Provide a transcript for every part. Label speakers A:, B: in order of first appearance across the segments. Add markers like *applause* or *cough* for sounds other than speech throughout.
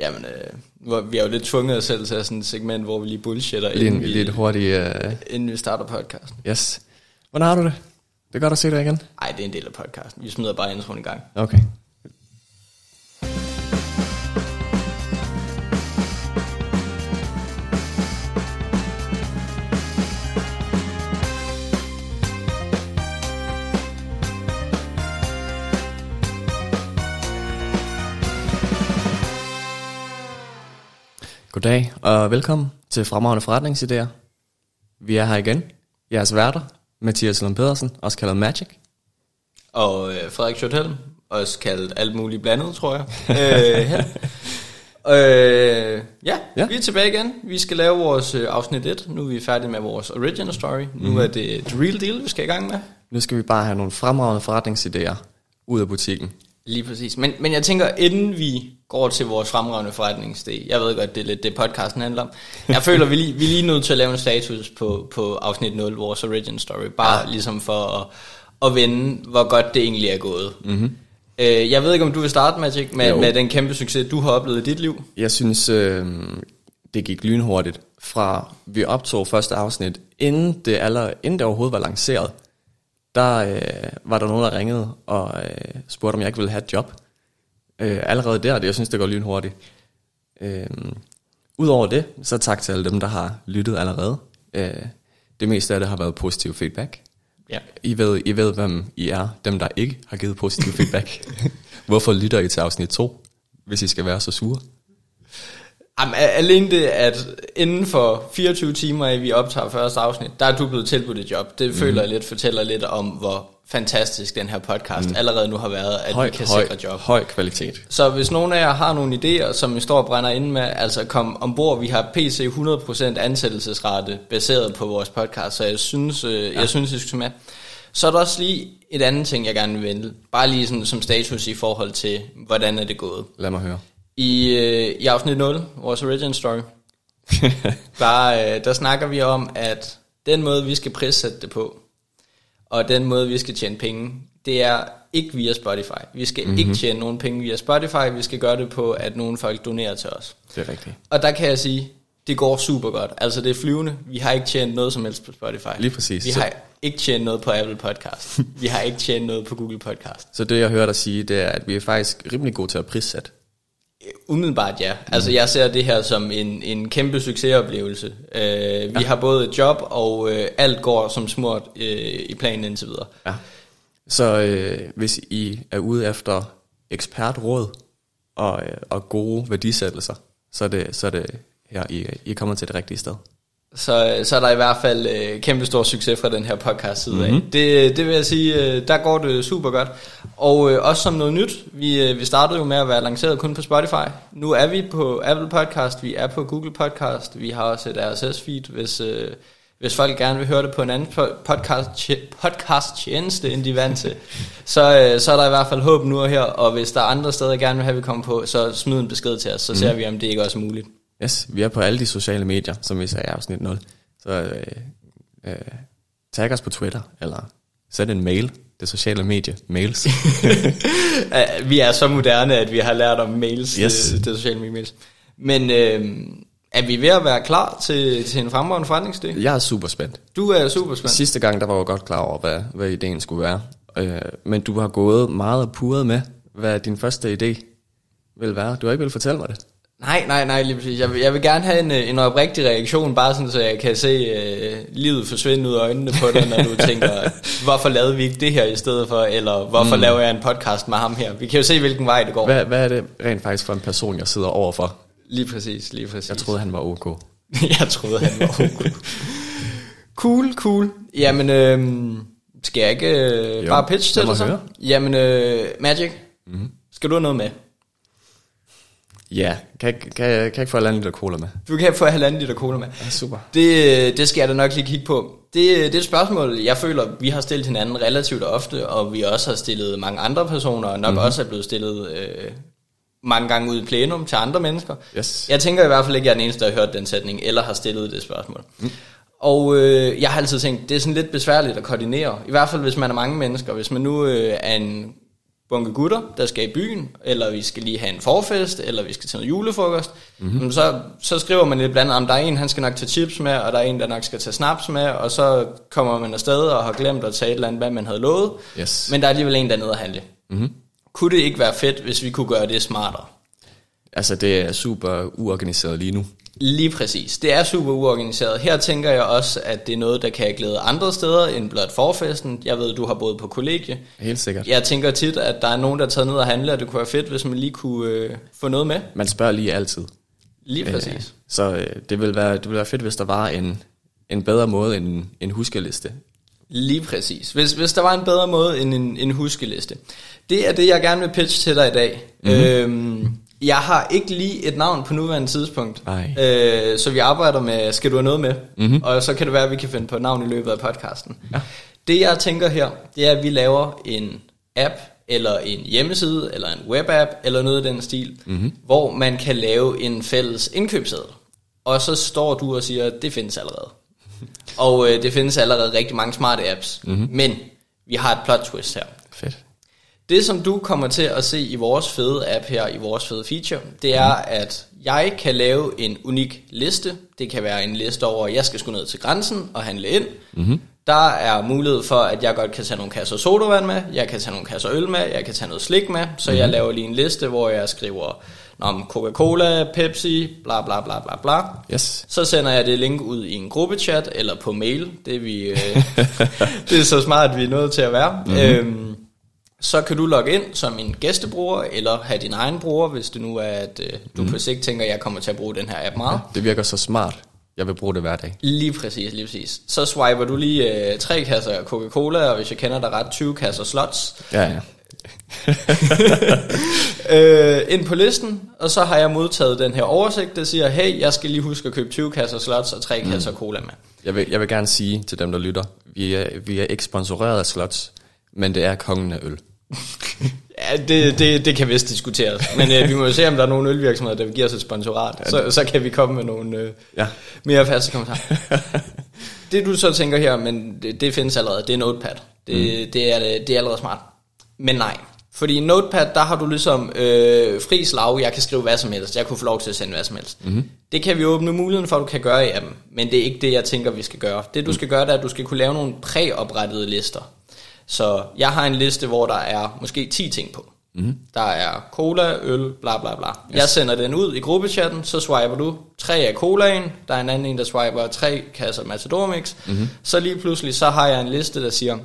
A: Jamen, øh, vi er jo lidt tvunget os selv til sådan et segment, hvor vi lige bullshitter,
B: Lige en
A: inden, vi,
B: lidt hurtig... Uh,
A: inden vi starter podcasten.
B: yes. Hvordan har du det? Det er godt at se dig igen.
A: Nej, det er en del af podcasten. Vi smider bare introen i gang.
B: Okay. Goddag og velkommen til Fremragende Forretningsidéer. Vi er her igen. Jeres værter, Mathias Lund Pedersen, også kaldet Magic.
A: Og øh, Frederik Schottelm, også kaldt alt muligt blandet, tror jeg. øh, her. *laughs* Øh, ja,
B: Ja.
A: ja, vi er tilbage igen. Vi skal lave vores øh, afsnit 1. Nu er vi færdige med vores original story. Mm. Nu er det the real deal, vi skal i gang med.
B: Nu skal vi bare have nogle fremragende forretningsidéer ud af butikken.
A: Lige præcis. Men, men jeg tænker, inden vi går til vores fremragende forretningsidé, jeg ved godt, det er lidt det podcasten handler om. Jeg føler, vi, lige, vi er lige nødt til at lave en status på, på afsnit 0, vores original story. Bare ja. ligesom for at, at vende, hvor godt det egentlig er gået. Mm-hmm. Øh, jeg ved ikke, om du vil starte, Magic, med,
B: Jo.
A: med den kæmpe succes, du har oplevet i dit liv.
B: Jeg synes, øh, det gik lynhurtigt fra vi optog første afsnit, inden det, aller, inden det overhovedet var lanceret, der øh, var der nogen, der ringede og øh, spurgte, om jeg ikke ville have et job. Øh, allerede der, det, jeg synes, det går lynhurtigt. Øh, Udover det, så tak til alle dem, der har lyttet allerede. Øh, det meste af det har været positiv feedback.
A: Ja.
B: I ved, I ved, hvem I er, dem der ikke har givet positiv feedback. *laughs* Hvorfor lytter I til afsnit 2, hvis I skal være så sure?
A: Jamen, alene det, at inden for 24 timer, at vi optager første afsnit, der er du blevet tilbudt et job. Det mm. føler jeg lidt fortæller lidt om, hvor fantastisk den her podcast mm. allerede nu har været, at
B: Høj,
A: vi kan
B: høj,
A: sikre job.
B: høj kvalitet.
A: Så hvis nogen af jer har nogle idéer, som I står og brænder ind med, altså kom ombord. Vi har PC 100% ansættelsesrate baseret på vores podcast, så jeg synes, øh, ja. jeg synes, I skal med. Så er der også lige et andet ting, jeg gerne vil vende. Bare lige sådan som status i forhold til, hvordan er det gået.
B: Lad mig høre.
A: I, øh, i afsnit 0, vores origin story, *laughs* der, øh, der snakker vi om, at den måde, vi skal prissætte det på, og den måde, vi skal tjene penge, det er ikke via Spotify. Vi skal mm-hmm. ikke tjene nogen penge via Spotify, vi skal gøre det på, at nogle folk donerer til os.
B: Det er rigtigt.
A: Og der kan jeg sige, det går super godt. Altså det er flyvende. Vi har ikke tjent noget som helst på Spotify.
B: Lige præcis.
A: Vi
B: Så-
A: har ikke tjent noget på Apple Podcast. *laughs* vi har ikke tjent noget på Google Podcast.
B: Så det, jeg hører dig sige, det er, at vi er faktisk rimelig gode til at prissætte.
A: Umiddelbart ja. Altså jeg ser det her som en, en kæmpe succesoplevelse. Uh, vi har både et job, og uh, alt går som smurt uh, i planen indtil videre.
B: Ja. Så øh, hvis I er ude efter ekspertråd og, øh, og gode værdisættelser, så er det, så er det her, I, I kommer til det rigtige sted.
A: Så, så er der i hvert fald uh, kæmpe stor succes fra den her podcast side mm-hmm. af. Det, det vil jeg sige, uh, der går det super godt. Og uh, også som noget nyt, vi, uh, vi startede jo med at være lanceret kun på Spotify. Nu er vi på Apple Podcast, vi er på Google Podcast, vi har også et RSS-feed, hvis... Uh, hvis folk gerne vil høre det på en anden po- podcast, podcast tjeneste, end de vant til, *laughs* så, øh, så er der i hvert fald håb nu og her, og hvis der er andre steder, gerne vil have, vi kommer på, så smid en besked til os, så ser vi, om det ikke også er muligt.
B: Yes, vi er på alle de sociale medier, som vi sagde i afsnit 0. Så øh, øh, tag os på Twitter, eller send en mail. Det sociale medie, mails.
A: Uh, *laughs* vi er så moderne, at vi har lært om mails,
B: Yes.
A: det, det sociale medie mails. Men øh, er vi ved at være klar til, til en fremragende forretningsidé?
B: jeg er super spændt.
A: Du er super spændt.
B: Sidste gang, der var jeg godt klar over, hvad, hvad ideen skulle være. Øh, men du har gået meget og puret med, hvad din første idé vil være. Du har ikke vil fortælle mig det.
A: Nej, nej, nej, lige præcis. Jeg vil, jeg vil gerne have en, øh, en oprigtig reaktion, bare sådan, så jeg kan se øh, livet forsvinde ud af øjnene på dig, når du *laughs* tænker, hvorfor lavede vi ikke det her i stedet for, eller hvorfor mm. laver jeg en podcast med ham her? Vi kan jo se, hvilken vej det går.
B: Hvad, hvad er det rent faktisk for en person, jeg sidder overfor?
A: Lige præcis, lige præcis.
B: Jeg troede, han var ok. *laughs*
A: jeg troede, han var okay. cool, cool. Jamen, øh, skal jeg ikke øh,
B: Jo,
A: bare pitch til dig så?
B: høre.
A: Jamen, øh, Magic, mm. skal du have noget med?
B: Ja, kan jeg, kan, kan jeg ikke få halvanden liter cola med?
A: Du kan få halvanden liter cola med.
B: Ja, super.
A: Det, det skal jeg da nok lige kigge på. Det, det er et spørgsmål, jeg føler, vi har stillet hinanden relativt ofte, og vi også har stillet mange andre personer, og nok mm-hmm. også er blevet stillet øh, mange gange ud i plenum til andre mennesker.
B: Yes.
A: Jeg tænker i hvert fald ikke, at jeg er den eneste, der har hørt den sætning, eller har stillet det spørgsmål. Mm. Og øh, jeg har altid tænkt, det er sådan lidt besværligt at koordinere. I hvert fald, hvis man er mange mennesker. Hvis man nu øh, er en bunke gutter, der skal i byen, eller vi skal lige have en forfest, eller vi skal til noget julefrokost, mm-hmm. så, så skriver man lidt blandt andet, om der er en, han skal nok tage chips med, og der er en, der nok skal tage snaps med, og så kommer man afsted og har glemt at tage et eller andet, hvad man havde lovet,
B: Yes.
A: men der er alligevel en, der er nede at handle. Mm-hmm. Kunne det ikke være fedt, hvis vi kunne gøre det smartere?
B: Altså, det er super uorganiseret lige nu.
A: Lige præcis. Det er super uorganiseret. Her tænker jeg også, at det er noget, der kan glæde andre steder end blot forfesten. Jeg ved, du har boet på kollegie.
B: Helt sikkert.
A: Jeg tænker tit, at der er nogen, der er taget ned og handle, og det kunne være fedt, hvis man lige kunne øh, få noget med.
B: Man spørger lige altid.
A: Lige præcis.
B: Øh, Så øh, det, vil være, det vil være fedt, hvis der var en, en bedre måde end en huskeliste.
A: Lige præcis. Hvis, hvis der var en bedre måde end en, en huskeliste. Det er det, jeg gerne vil pitche til dig i dag.
B: Mhm.
A: Mm-hmm. Øhm, jeg har ikke lige et navn på nuværende tidspunkt.
B: Ej.
A: Øh, så vi arbejder med, skal du have noget med?
B: Mhm.
A: Mm-hmm. Og så kan det være, at vi kan finde på et navn i løbet af podcasten. Ja. Det jeg tænker her, det er, at vi laver en app, eller en hjemmeside, eller en webapp, eller noget i den stil, mm-hmm. hvor man kan lave en fælles indkøbsseddel. Og så står du og siger, at det findes allerede. *laughs* Og øh, det findes allerede rigtig mange smarte apps. Mm-hmm. Men vi har et plot twist her. Det som du kommer til at se i vores fede app her, i vores fede feature, det er, at jeg kan lave en unik liste. Det kan være en liste over, at jeg skal sgu ned til grænsen og handle ind. Mm-hmm. Der er mulighed for, at jeg godt kan tage nogle kasser sodavand med, jeg kan tage nogle kasser øl med, jeg kan tage noget slik med. Så mm-hmm. jeg laver lige en liste, hvor jeg skriver om Coca-Cola, Pepsi, bla bla bla bla bla.
B: Yes.
A: Så sender jeg det link ud i en gruppechat eller på mail. Det er, vi, øh, *laughs* det er så smart, vi er nødt til at være. Mm-hmm. Øhm, så kan du logge ind som en gæstebruger, eller have din egen bruger, hvis det nu er, at øh, du mm. på sigt tænker, at jeg kommer til at bruge den her app meget.
B: Det virker så smart. Jeg vil bruge det hver dag.
A: Lige præcis, lige præcis. Så swiper du lige øh, tre kasser Coca-Cola, og hvis jeg kender dig ret, 20 kasser slots
B: Ja, ja. *laughs*
A: øh, ind på listen, og så har jeg modtaget den her oversigt, der siger, hey, jeg skal lige huske at købe 20 kasser slots og 3 kasser cola med.
B: Jeg vil, jeg vil gerne sige til dem, der lytter, vi er, vi er ikke sponsoreret af slots, men det er kongen af øl.
A: Ja, det, det, det kan vist diskuteres. Men øh, vi må jo se, om der er nogle ølvirksomheder, der vil give os et sponsorat. Så, så kan vi komme med nogle øh,
B: Ja.
A: mere faste kommentarer. *laughs* det du så tænker her, men det, det findes allerede, det er Notepad. Det, mm. det, er, det er allerede smart. Men nej, fordi i Notepad, der har du ligesom øh, fri slag, jeg kan skrive hvad som helst, jeg kunne få lov til at sende hvad som helst. Mm-hmm. Det kan vi åbne muligheden for, at du kan gøre i appen, men det er ikke det, jeg tænker, vi skal gøre. Det du skal gøre, det er, at du skal kunne lave nogle præoprettede lister. Så jeg har en liste, hvor der er måske 10 ting på. Mm-hmm. Der er cola, øl, bla bla bla. Yes. Jeg sender den ud i gruppechatten, så swiper du tre af colaen, der er en anden en, der swiper tre kasser Matador Mix. Mm-hmm. Så lige pludselig, så har jeg en liste, der siger,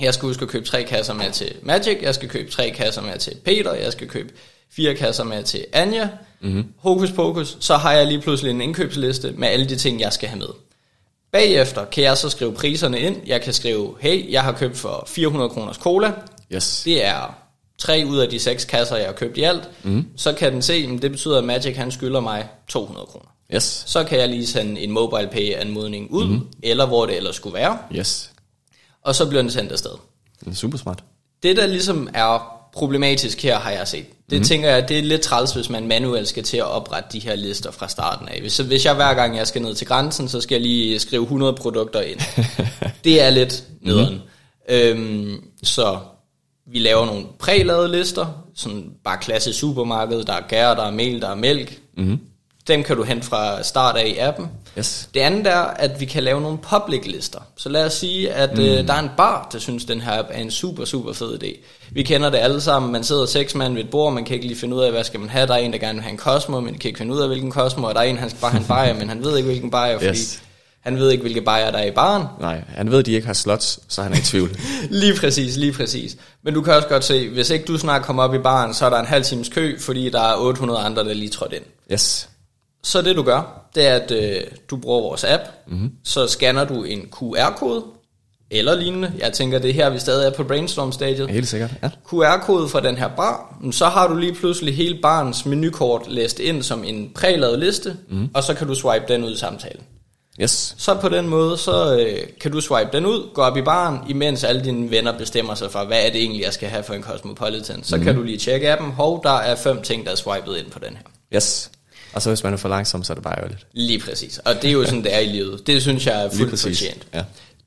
A: jeg skal huske at købe tre kasser med til Magic, jeg skal købe tre kasser med til Peter, jeg skal købe fire kasser med til Anja. Mm-hmm. Hokus pokus, så har jeg lige pludselig en indkøbsliste med alle de ting, jeg skal have med. Bagefter kan jeg så skrive priserne ind. Jeg kan skrive, hey, jeg har købt for 400 kroners cola.
B: Yes.
A: Det er tre ud af de seks kasser, jeg har købt i alt. Mm. Så kan den se, at det betyder, at Magic han skylder mig 200 kroner.
B: Yes.
A: Så kan jeg lige sende en mobile pay anmodning ud, mm. eller hvor det ellers skulle være.
B: Yes.
A: Og så bliver den sendt afsted.
B: Det er super smart.
A: Det, der ligesom er problematisk her, har jeg set. Det mm. tænker jeg, det er lidt træls, hvis man manuelt skal til at oprette de her lister fra starten af. Hvis, hvis jeg hver gang jeg skal ned til grænsen, så skal jeg lige skrive 100 produkter ind. *laughs* det er lidt nederen. Mm. Øhm, så vi laver nogle prælavede lister, sådan bare klasse supermarked, der er gær, der er mel, der er mælk. Mm. Dem kan du hente fra start af i appen.
B: Yes.
A: Det andet er, at vi kan lave nogle public lister. Så lad os sige, at mm. øh, der er en bar, der synes, den her app er en super, super fed idé. Vi kender det alle sammen. Man sidder seks mand ved et bord, man kan ikke lige finde ud af, hvad skal man have. Der er en, der gerne vil have en Cosmo, men kan ikke finde ud af, hvilken Cosmo. Og der er en, han skal bare have en bajer, *laughs* men han ved ikke, hvilken bajer, fordi
B: Yes.
A: han ved ikke, hvilke bajer der er i baren.
B: Nej, han ved, at de ikke har slots, så han er i tvivl. *laughs*
A: Lige præcis, lige præcis. Men du kan også godt se, hvis ikke du snart kommer op i baren, så er der en halv times kø, fordi der er 800 andre, der lige trådt ind.
B: Yes.
A: Så det du gør, det er, at øh, du bruger vores app, mm-hmm. så scanner du en QR-kode, eller lignende. Jeg tænker, det er her, vi stadig er på brainstorm-stadiet.
B: Helt sikkert, ja.
A: QR-kode fra den her bar, så har du lige pludselig hele barens menukort læst ind som en prælavet liste, mm. og så kan du swipe den ud i samtalen.
B: Yes.
A: Så på den måde, så øh, kan du swipe den ud, gå op i baren, imens alle dine venner bestemmer sig for, hvad er det egentlig, jeg skal have for en Cosmopolitan. Så mm. kan du lige tjekke appen, hov, der er fem ting, der er swipet ind på den her.
B: Yes. Og så hvis man er for langsom, så er det bare ærgerligt.
A: Lige præcis. Og det er jo sådan, det er i livet. Det synes jeg er fuldt fortjent.
B: Ja.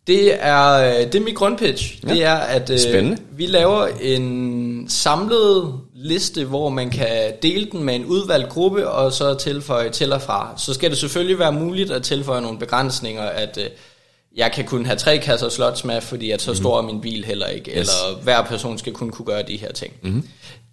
A: Det er, øh, det er mit grundpitch.
B: Ja.
A: Det er, at øh, vi laver en en samlet liste, hvor man kan dele den med en udvalgt gruppe, og så tilføje til og fra. Så skal det selvfølgelig være muligt at tilføje nogle begrænsninger, at øh, jeg kan kun have tre kasser slots med, fordi at så stor er min bil heller ikke, yes. eller hver person skal kun kunne gøre de her ting. Mm-hmm.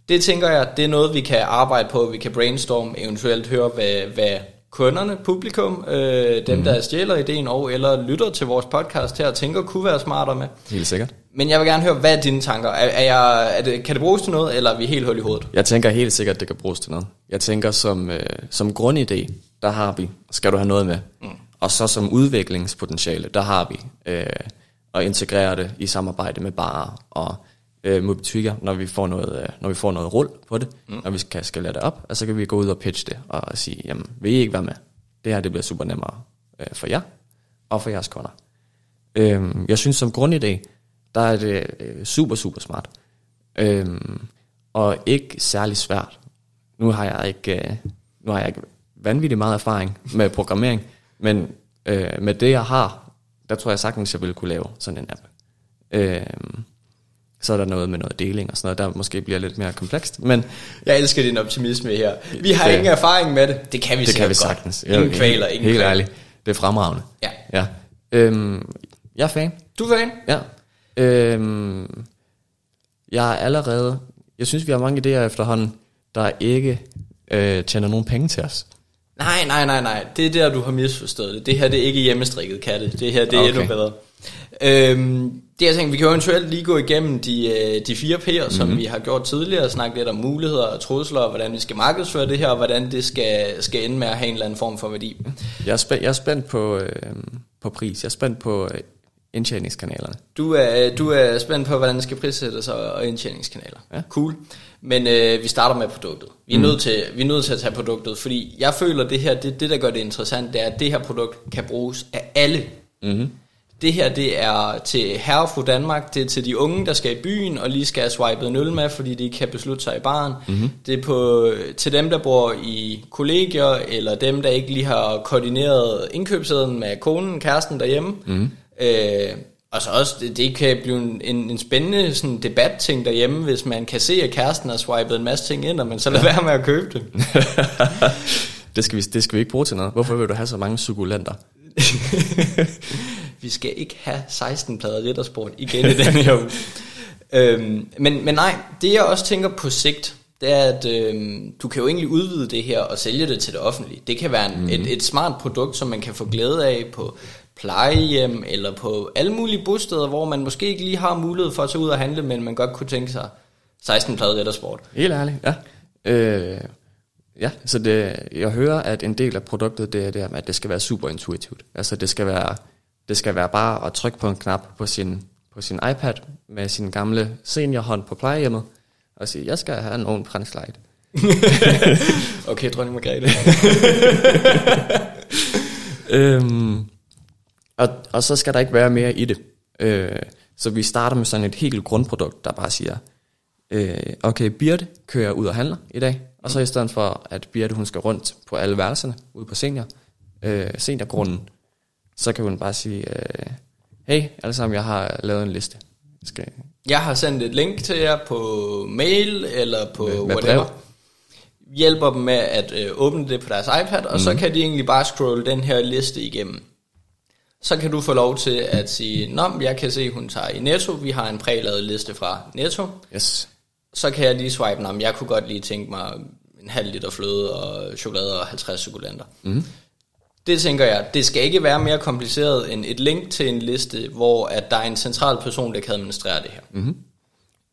A: Det tænker jeg, det er noget, vi kan arbejde på, vi kan brainstorme, eventuelt høre, hvad, hvad kunderne, publikum, øh, dem, mm. der stjæler ideen og eller lytter til vores podcast her, tænker kunne være smartere med.
B: Helt sikkert.
A: Men jeg vil gerne høre, hvad er dine tanker? Er, er jeg, er det, kan det bruges til noget, eller er vi helt hul i hovedet?
B: Jeg tænker helt sikkert, at det kan bruges til noget. Jeg tænker, som, øh, som grundidé, der har vi, skal du have noget med. Mm. Og så som udviklingspotentiale, der har vi øh, at integrere det i samarbejde med barer og øh, mod butikker, når vi får noget, øh, når vi får noget rull på det, mm. når vi skal skalere det op, og så kan vi gå ud og pitche det og sige, jamen, vil I ikke være med? Det her, det bliver super nemmere øh, for jer og for jeres kunder. Øh, jeg synes som grundidé, der er det øh, super, super smart. Øh, og ikke særlig svært. Nu har jeg ikke, øh, nu har jeg ikke vanvittigt meget erfaring med programmering, men øh, med det jeg har, der tror jeg sagtens, jeg ville kunne lave sådan en app. Øh, så er der noget med noget deling og sådan noget, der måske bliver lidt mere komplekst. Men
A: jeg elsker din optimisme her. Vi har det, ingen erfaring med det. Det kan vi
B: det kan vi
A: sagtens. Godt. Ingen kvaler, ingen
B: Helt kvaler. ærligt. Det er fremragende.
A: Ja.
B: ja. Øhm, jeg er fan.
A: Du er fan?
B: Ja. Øhm, jeg er allerede... Jeg synes, vi har mange idéer efterhånden, der ikke øh, tjener nogen penge til os.
A: Nej, nej, nej, nej. Det er der, du har misforstået det. Det her, det er ikke hjemmestrikket katte. Det her, det er okay. endnu bedre. Øhm, det jeg tænker, vi kan jo eventuelt lige gå igennem de, øh, de fire P'er, mm-hmm. som mhm. vi har gjort tidligere, og snakke lidt om muligheder og trusler, og hvordan vi skal markedsføre det her, og hvordan det skal, skal ende med at have en eller anden form for værdi.
B: Jeg er spændt, jeg er spændt på, øh, på pris, jeg er spændt på øh, indtjeningskanalerne.
A: Du er, du er spændt på, hvordan det skal prissættes og, og indtjeningskanaler. Ja. Cool. Men øh, vi starter med produktet. Vi er, mm. nødt til, vi er nødt til at tage produktet, fordi jeg føler, det her, det, det der gør det interessant, det er, at det her produkt kan bruges af alle. Mm-hmm. Det her, det er til herre og fru Danmark, det er til de unge, der skal i byen og lige skal have swipet en øl med, fordi de ikke kan beslutte sig i baren. Mm-hmm. Det er på, til dem, der bor i kollegier, eller dem, der ikke lige har koordineret indkøbsæden med konen, kæresten derhjemme. Mm-hmm. Øh, og så også, det, det kan blive en, en, en spændende sådan, debat-ting derhjemme, hvis man kan se, at kæresten har swipet en masse ting ind, og man så lader være med at købe det. *laughs*
B: det, skal vi, det skal vi ikke bruge til noget. Hvorfor vil du have så mange sukulenter? *laughs*
A: vi skal ikke have 16 plader Rittersport igen i den her uge. *laughs* øhm, men, men nej, det jeg også tænker på sigt, det er, at øhm, du kan jo egentlig udvide det her og sælge det til det offentlige. Det kan være en, mm. et, et smart produkt, som man kan få glæde af på plejehjem eller på alle mulige bosteder, hvor man måske ikke lige har mulighed for at tage ud og handle, men man godt kunne tænke sig 16 plader Rittersport.
B: Helt ærligt, ja. Øh, ja, så det, jeg hører, at en del af produktet, det er det, at det skal være super intuitivt. Altså det skal være det skal være bare at trykke på en knap på sin, på sin iPad med sin gamle seniorhånd på plejehjemmet og sige, jeg skal have en print slide. *laughs*
A: okay, dronning Margrethe. *laughs*
B: øhm, og, og så skal der ikke være mere i det. Øh, så vi starter med sådan et helt grundprodukt, der bare siger, øh, okay, Birte kører ud og handler i dag, og så i stedet for, at Birte hun skal rundt på alle værelserne ude på senior, øh, seniorgrunden, så kan hun bare sige, øh, hey alle sammen, jeg har lavet en liste.
A: Skal... Jeg har sendt et link til jer på mail eller på med, med whatever. Brev. Hjælper dem med at øh, åbne det på deres iPad, og mm. så mhm. kan de egentlig bare scrolle den her liste igennem. Så kan du få lov til at sige, Nå, jeg kan se, hun tager i Netto, vi har en prælavet liste fra Netto.
B: Yes.
A: Så kan jeg lige swipe, Nå, jeg kunne godt lige tænke mig en halv liter fløde og chokolade og 50 chokolade. Mm. Det tænker jeg, det skal ikke være mere kompliceret end et link til en liste, hvor at der er en central person, der kan administrere det her. Mm-hmm.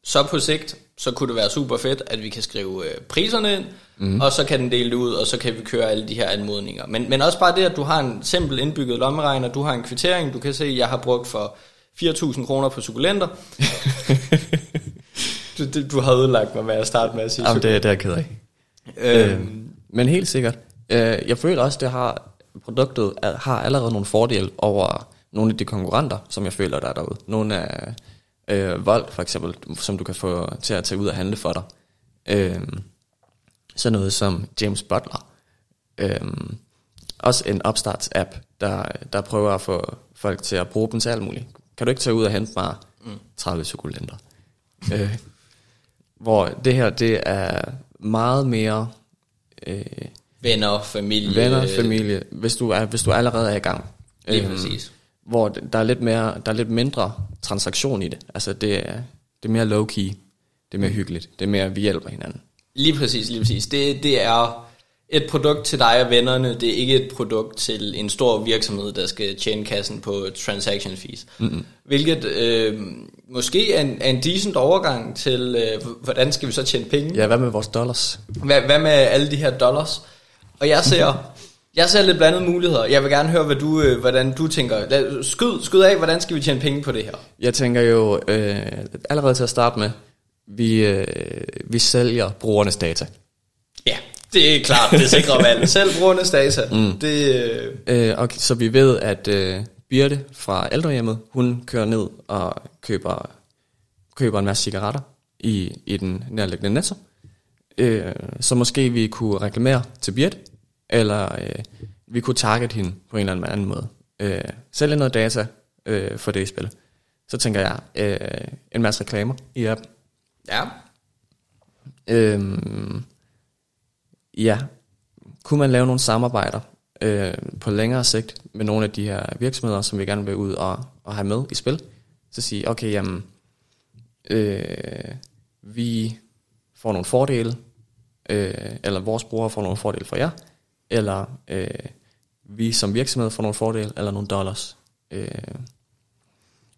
A: Så på sigt, så kunne det være super fedt, at vi kan skrive øh, priserne ind, mm-hmm. og så kan den dele det ud, og så kan vi køre alle de her anmodninger. Men, men også bare det, at du har en simpel indbygget lommeregner, du har en kvittering, du kan se, at jeg har brugt for 4.000 kroner på sukulenter. *laughs* du, du, du har ødelagt mig med at starte med at sige
B: Jamen, det, det er jeg ked af. Øhm. øhm, men helt sikkert. Øh, jeg føler også, det har produktet er, har allerede nogle fordele over nogle af de konkurrenter, som jeg føler, der er derude. Nogle af øh, Volt for eksempel, som du kan få til at tage ud og handle for dig. Øh, så noget som James Butler. Øh, også en opstarts-app, der, der prøver at få folk til at bruge dem til alt muligt. Kan du ikke tage ud og hente mig 30 sukulenter? øh, hvor det her, det er meget mere øh,
A: Venner, familie.
B: venner, familie, hvis du, er, hvis du allerede er i gang.
A: Lige
B: Øhm,
A: præcis.
B: Hvor der er lidt mere, der er lidt mindre transaktion i det. Altså det er, det er mere low key, det er mere hyggeligt, det er mere, vi hjælper hinanden.
A: Lige præcis, lige præcis. Det, det er et produkt til dig og vennerne. Det er ikke et produkt til en stor virksomhed, der skal tjene kassen på transaction fees. Mm-hmm. Hvilket øh, måske er en, er en decent overgang til, øh, hvordan skal vi så tjene penge?
B: Ja, hvad med vores dollars?
A: Hvad, hvad med alle de her dollars? Og jeg ser, jeg ser lidt blandede muligheder. Jeg vil gerne høre, hvad du, øh, hvordan du tænker. Lad, skyd, skyd af, hvordan skal vi tjene penge på det her?
B: Jeg tænker jo øh, allerede til at starte med, vi, øh, vi sælger brugernes data.
A: Ja, det er klart, det sikrer valg. *laughs* Selv brugernes data. Mm. Det, øh,
B: Øh, og så vi ved, at øh, Birte fra ældrehjemmet, hun kører ned og køber, køber en masse cigaretter i, i den nærliggende netto. Øh, så måske vi kunne reklamere til Birte, eller øh, vi kunne target hende på en eller anden måde. Øh, sælge noget data øh, for det i spil. Så tænker jeg, øh, en masse reklamer i appen.
A: ja,
B: Øhm, ja, kunne man lave nogle samarbejder øh, på længere sigt med nogle af de her virksomheder, som vi gerne vil ud og, og have med i spil, så sige, okay, jamen, øh, vi får nogle fordele, øh, eller vores brugere får nogle fordele for jer, eller øh, vi som virksomhed får nogle fordele, eller nogle dollars. Øh,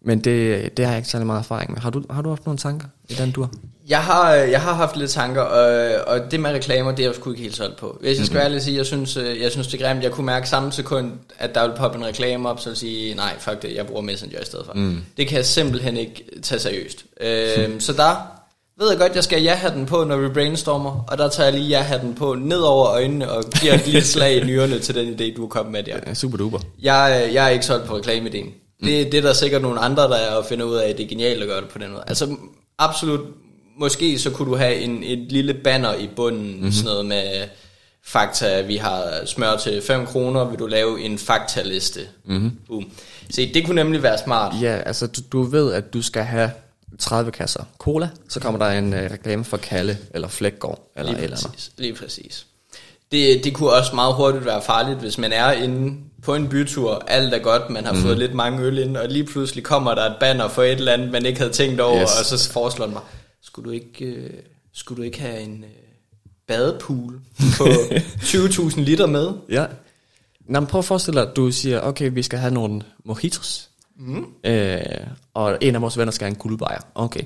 B: men det, det har jeg ikke særlig meget erfaring med. Har du, har du haft nogle tanker i den dur?
A: Jeg har, jeg har haft lidt tanker, og, og det med reklamer, det er jeg sgu ikke helt solgt på. Hvis jeg skal være ærlig at sige, jeg synes, øh, jeg synes det er grimt. Jeg kunne mærke samme sekund, at der ville poppe en reklame op, så vil jeg sige, nej, fuck det, jeg bruger Messenger i stedet for. Mm. Det kan jeg simpelthen ikke tage seriøst. Øhm, *laughs* så der ved jeg godt, jeg skal ja-hatten på, når vi brainstormer, og der tager jeg lige ja-hatten på ned over øjnene, og giver et lille slag i nyrerne til den idé, du er kommet med der.
B: Ja, super duper.
A: Jeg, øh, jeg er ikke solgt på reklameideen. Det, det er der sikkert nogle andre, der er og finder ud af, at det er genialt at gøre det på den måde. Altså absolut, måske så kunne du have en, et lille banner i bunden, mm-hmm. sådan noget med fakta, vi har smør til 5 kroner, vil du lave en faktaliste. Mm-hmm. Boom. Se, det kunne nemlig være smart.
B: Ja, altså du, du ved, at du skal have 30 kasser cola, så kommer der en øh, reklame for Kalle eller Flækgaard eller
A: Lige
B: eller andet.
A: præcis. Lige præcis. Det, det kunne også meget hurtigt være farligt, hvis man er inde på en bytur, alt er godt, man har mm. fået lidt mange øl ind, og lige pludselig kommer der et banner for et eller andet, man ikke havde tænkt over,
B: Yes.
A: og så foreslår den mig, skulle du ikke, øh, skulle du ikke have en øh, badepool på *laughs* 20.000 liter med?
B: Ja. Nå, men prøv at forestille dig, at du siger, okay, vi skal have nogle mojitos, mm. øh, og en af vores venner skal have en guldbejer. Okay.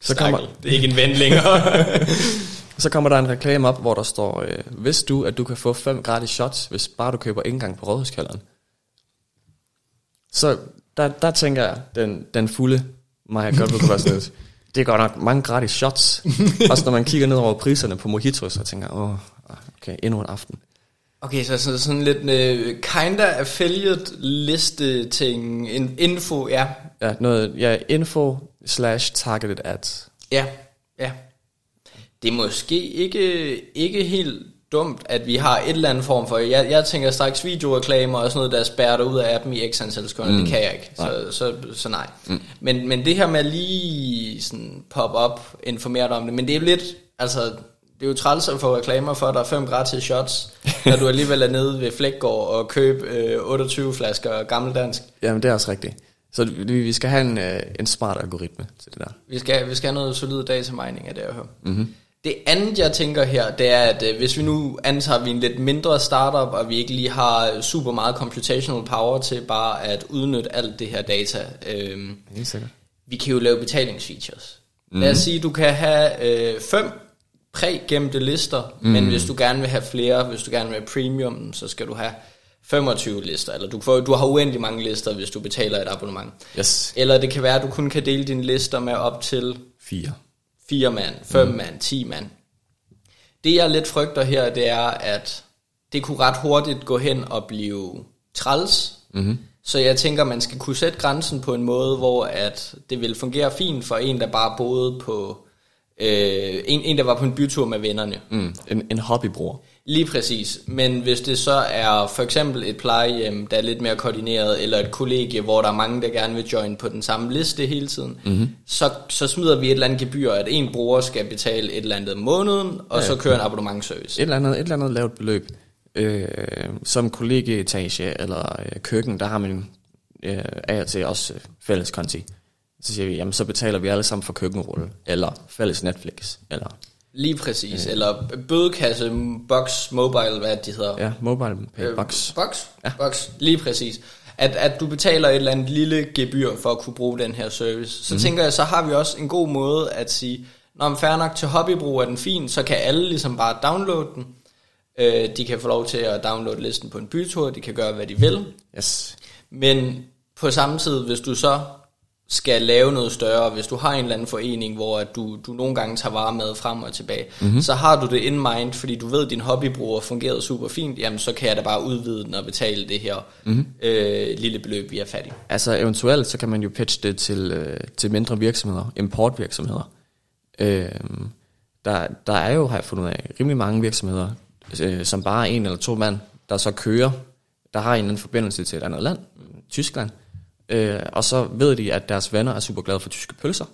B: Så kommer,
A: Stakkel. Det er ikke en ven længere. *laughs*
B: så kommer der en reklame op, hvor der står, øh, hvis du, at du kan få fem gratis shots, hvis bare du køber indgang på rådhuskalderen. Så der, der tænker jeg, den, den fulde mig godt kunne være sådan lidt, det er godt nok mange gratis shots. *laughs* Også når man kigger ned over priserne på mojitos, og tænker, åh, okay, endnu en aften.
A: Okay, så sådan, sådan lidt uh, kinda affiliate liste ting, en info, ja.
B: Ja, noget, ja, info slash targeted ads.
A: Ja, ja. Det er måske ikke, ikke helt dumt, at vi har et eller andet form for... Jeg, jeg tænker straks videoreklamer og sådan noget, der spærrer dig ud af appen i x antal sekunder. Mm. Det kan jeg ikke, så, så, så nej. Mm. Men, men det her med lige sådan pop op, informere dig om det, men det er lidt... Altså, det er jo træls at få reklamer for, at der er fem gratis shots, *laughs* når du alligevel er nede ved Flækgaard og købe øh, 28 flasker gammeldansk.
B: Jamen, det er også rigtigt. Så vi, skal have en, øh, en smart algoritme til det der.
A: Vi skal, vi skal have noget solid datamining af det, jeg hører. Mm-hmm. Det andet, jeg tænker her, det er, at øh, hvis vi nu antager, at vi er en lidt mindre startup, og vi ikke lige har super meget computational power til bare at udnytte alt det her data, øh,
B: Helt sikkert.
A: vi kan jo lave betalingsfeatures. Mm. Lad os sige, du kan have øh, fem prægemte lister, mm. men hvis du gerne vil have flere, hvis du gerne vil have premium, så skal du have 25 lister, eller du, får, du har uendelig mange lister, hvis du betaler et abonnement.
B: Yes.
A: Eller det kan være, at du kun kan dele dine lister med op til
B: Fire.
A: 4 mand, 5 mm. mand, 10 mand. Det jeg lidt frygter her, det er, at det kunne ret hurtigt gå hen og blive træls. Mm-hmm. Så jeg tænker, man skal kunne sætte grænsen på en måde, hvor at det vil fungere fint for en, der bare boede på... Øh, en, en, der var på en bytur med vennerne.
B: Mm. En, en hobbybror.
A: Lige præcis. Men hvis det så er for eksempel et plejehjem, der er lidt mere koordineret, eller et kollegie, hvor der er mange, der gerne vil join på den samme liste hele tiden, mm-hmm. så, så smider vi et eller andet gebyr, at en bruger skal betale et eller andet om måneden, og ja, så kører en abonnementsservice.
B: Et eller andet, et eller andet lavt beløb. Øh, som kollegieetage eller øh, køkken, der har man øh, af og til også øh, fælles konti. Så siger vi, jamen så betaler vi alle sammen for køkkenrulle, eller fælles Netflix, eller
A: Lige præcis. Øh. Eller bødekasse, box, mobile, hvad de hedder.
B: Ja, mobile pay, øh, box.
A: Box, ja. box, lige præcis. At, at du betaler et eller andet lille gebyr for at kunne bruge den her service. Så mm-hmm. tænker jeg, så har vi også en god måde at sige, når man fair nok til hobbybrug er den fin, så kan alle ligesom bare downloade den. Øh, de kan få lov til at downloade listen på en bytur, de kan gøre, hvad de vil.
B: Yes.
A: Men på samme tid, hvis du så skal lave noget større, hvis du har en eller anden forening, hvor at du, du nogle gange tager vare med frem og tilbage, mm-hmm. så har du det in mind, fordi du ved, at din hobbybruger fungerede super fint, jamen så kan jeg da bare udvide den og betale det her mm-hmm. øh, lille beløb, vi er fattig.
B: Altså eventuelt, så kan man jo pitche det til, øh, til mindre virksomheder, importvirksomheder. Øh, der, der er jo, har jeg fundet af, rimelig mange virksomheder, øh, som bare er en eller to mand, der så kører, der har en eller anden forbindelse til et andet land, Tyskland, Øh, og så ved de, at deres venner er super glade for tyske pølser.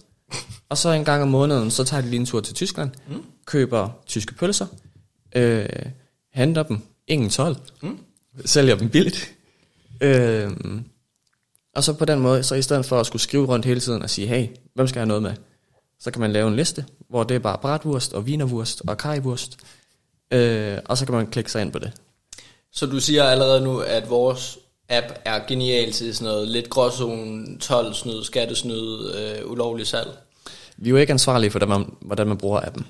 B: og så en gang om måneden, så tager de lige en tur til Tyskland, mm. køber tyske pølser, øh, henter dem, ingen 12, mm. sælger dem billigt. Øh, og så på den måde, så i stedet for at skulle skrive rundt hele tiden og sige, hey, hvem skal jeg have noget med? Så kan man lave en liste, hvor det er bare bratwurst og vinerwurst og kajwurst. Øh, og så kan man klikke sig ind på det.
A: Så du siger allerede nu, at vores app er genial til sådan noget lidt gråzone, 12 snyd, skattesnyd, øh, ulovlig salg.
B: Vi er jo ikke ansvarlige for, hvordan man, hvordan man bruger appen.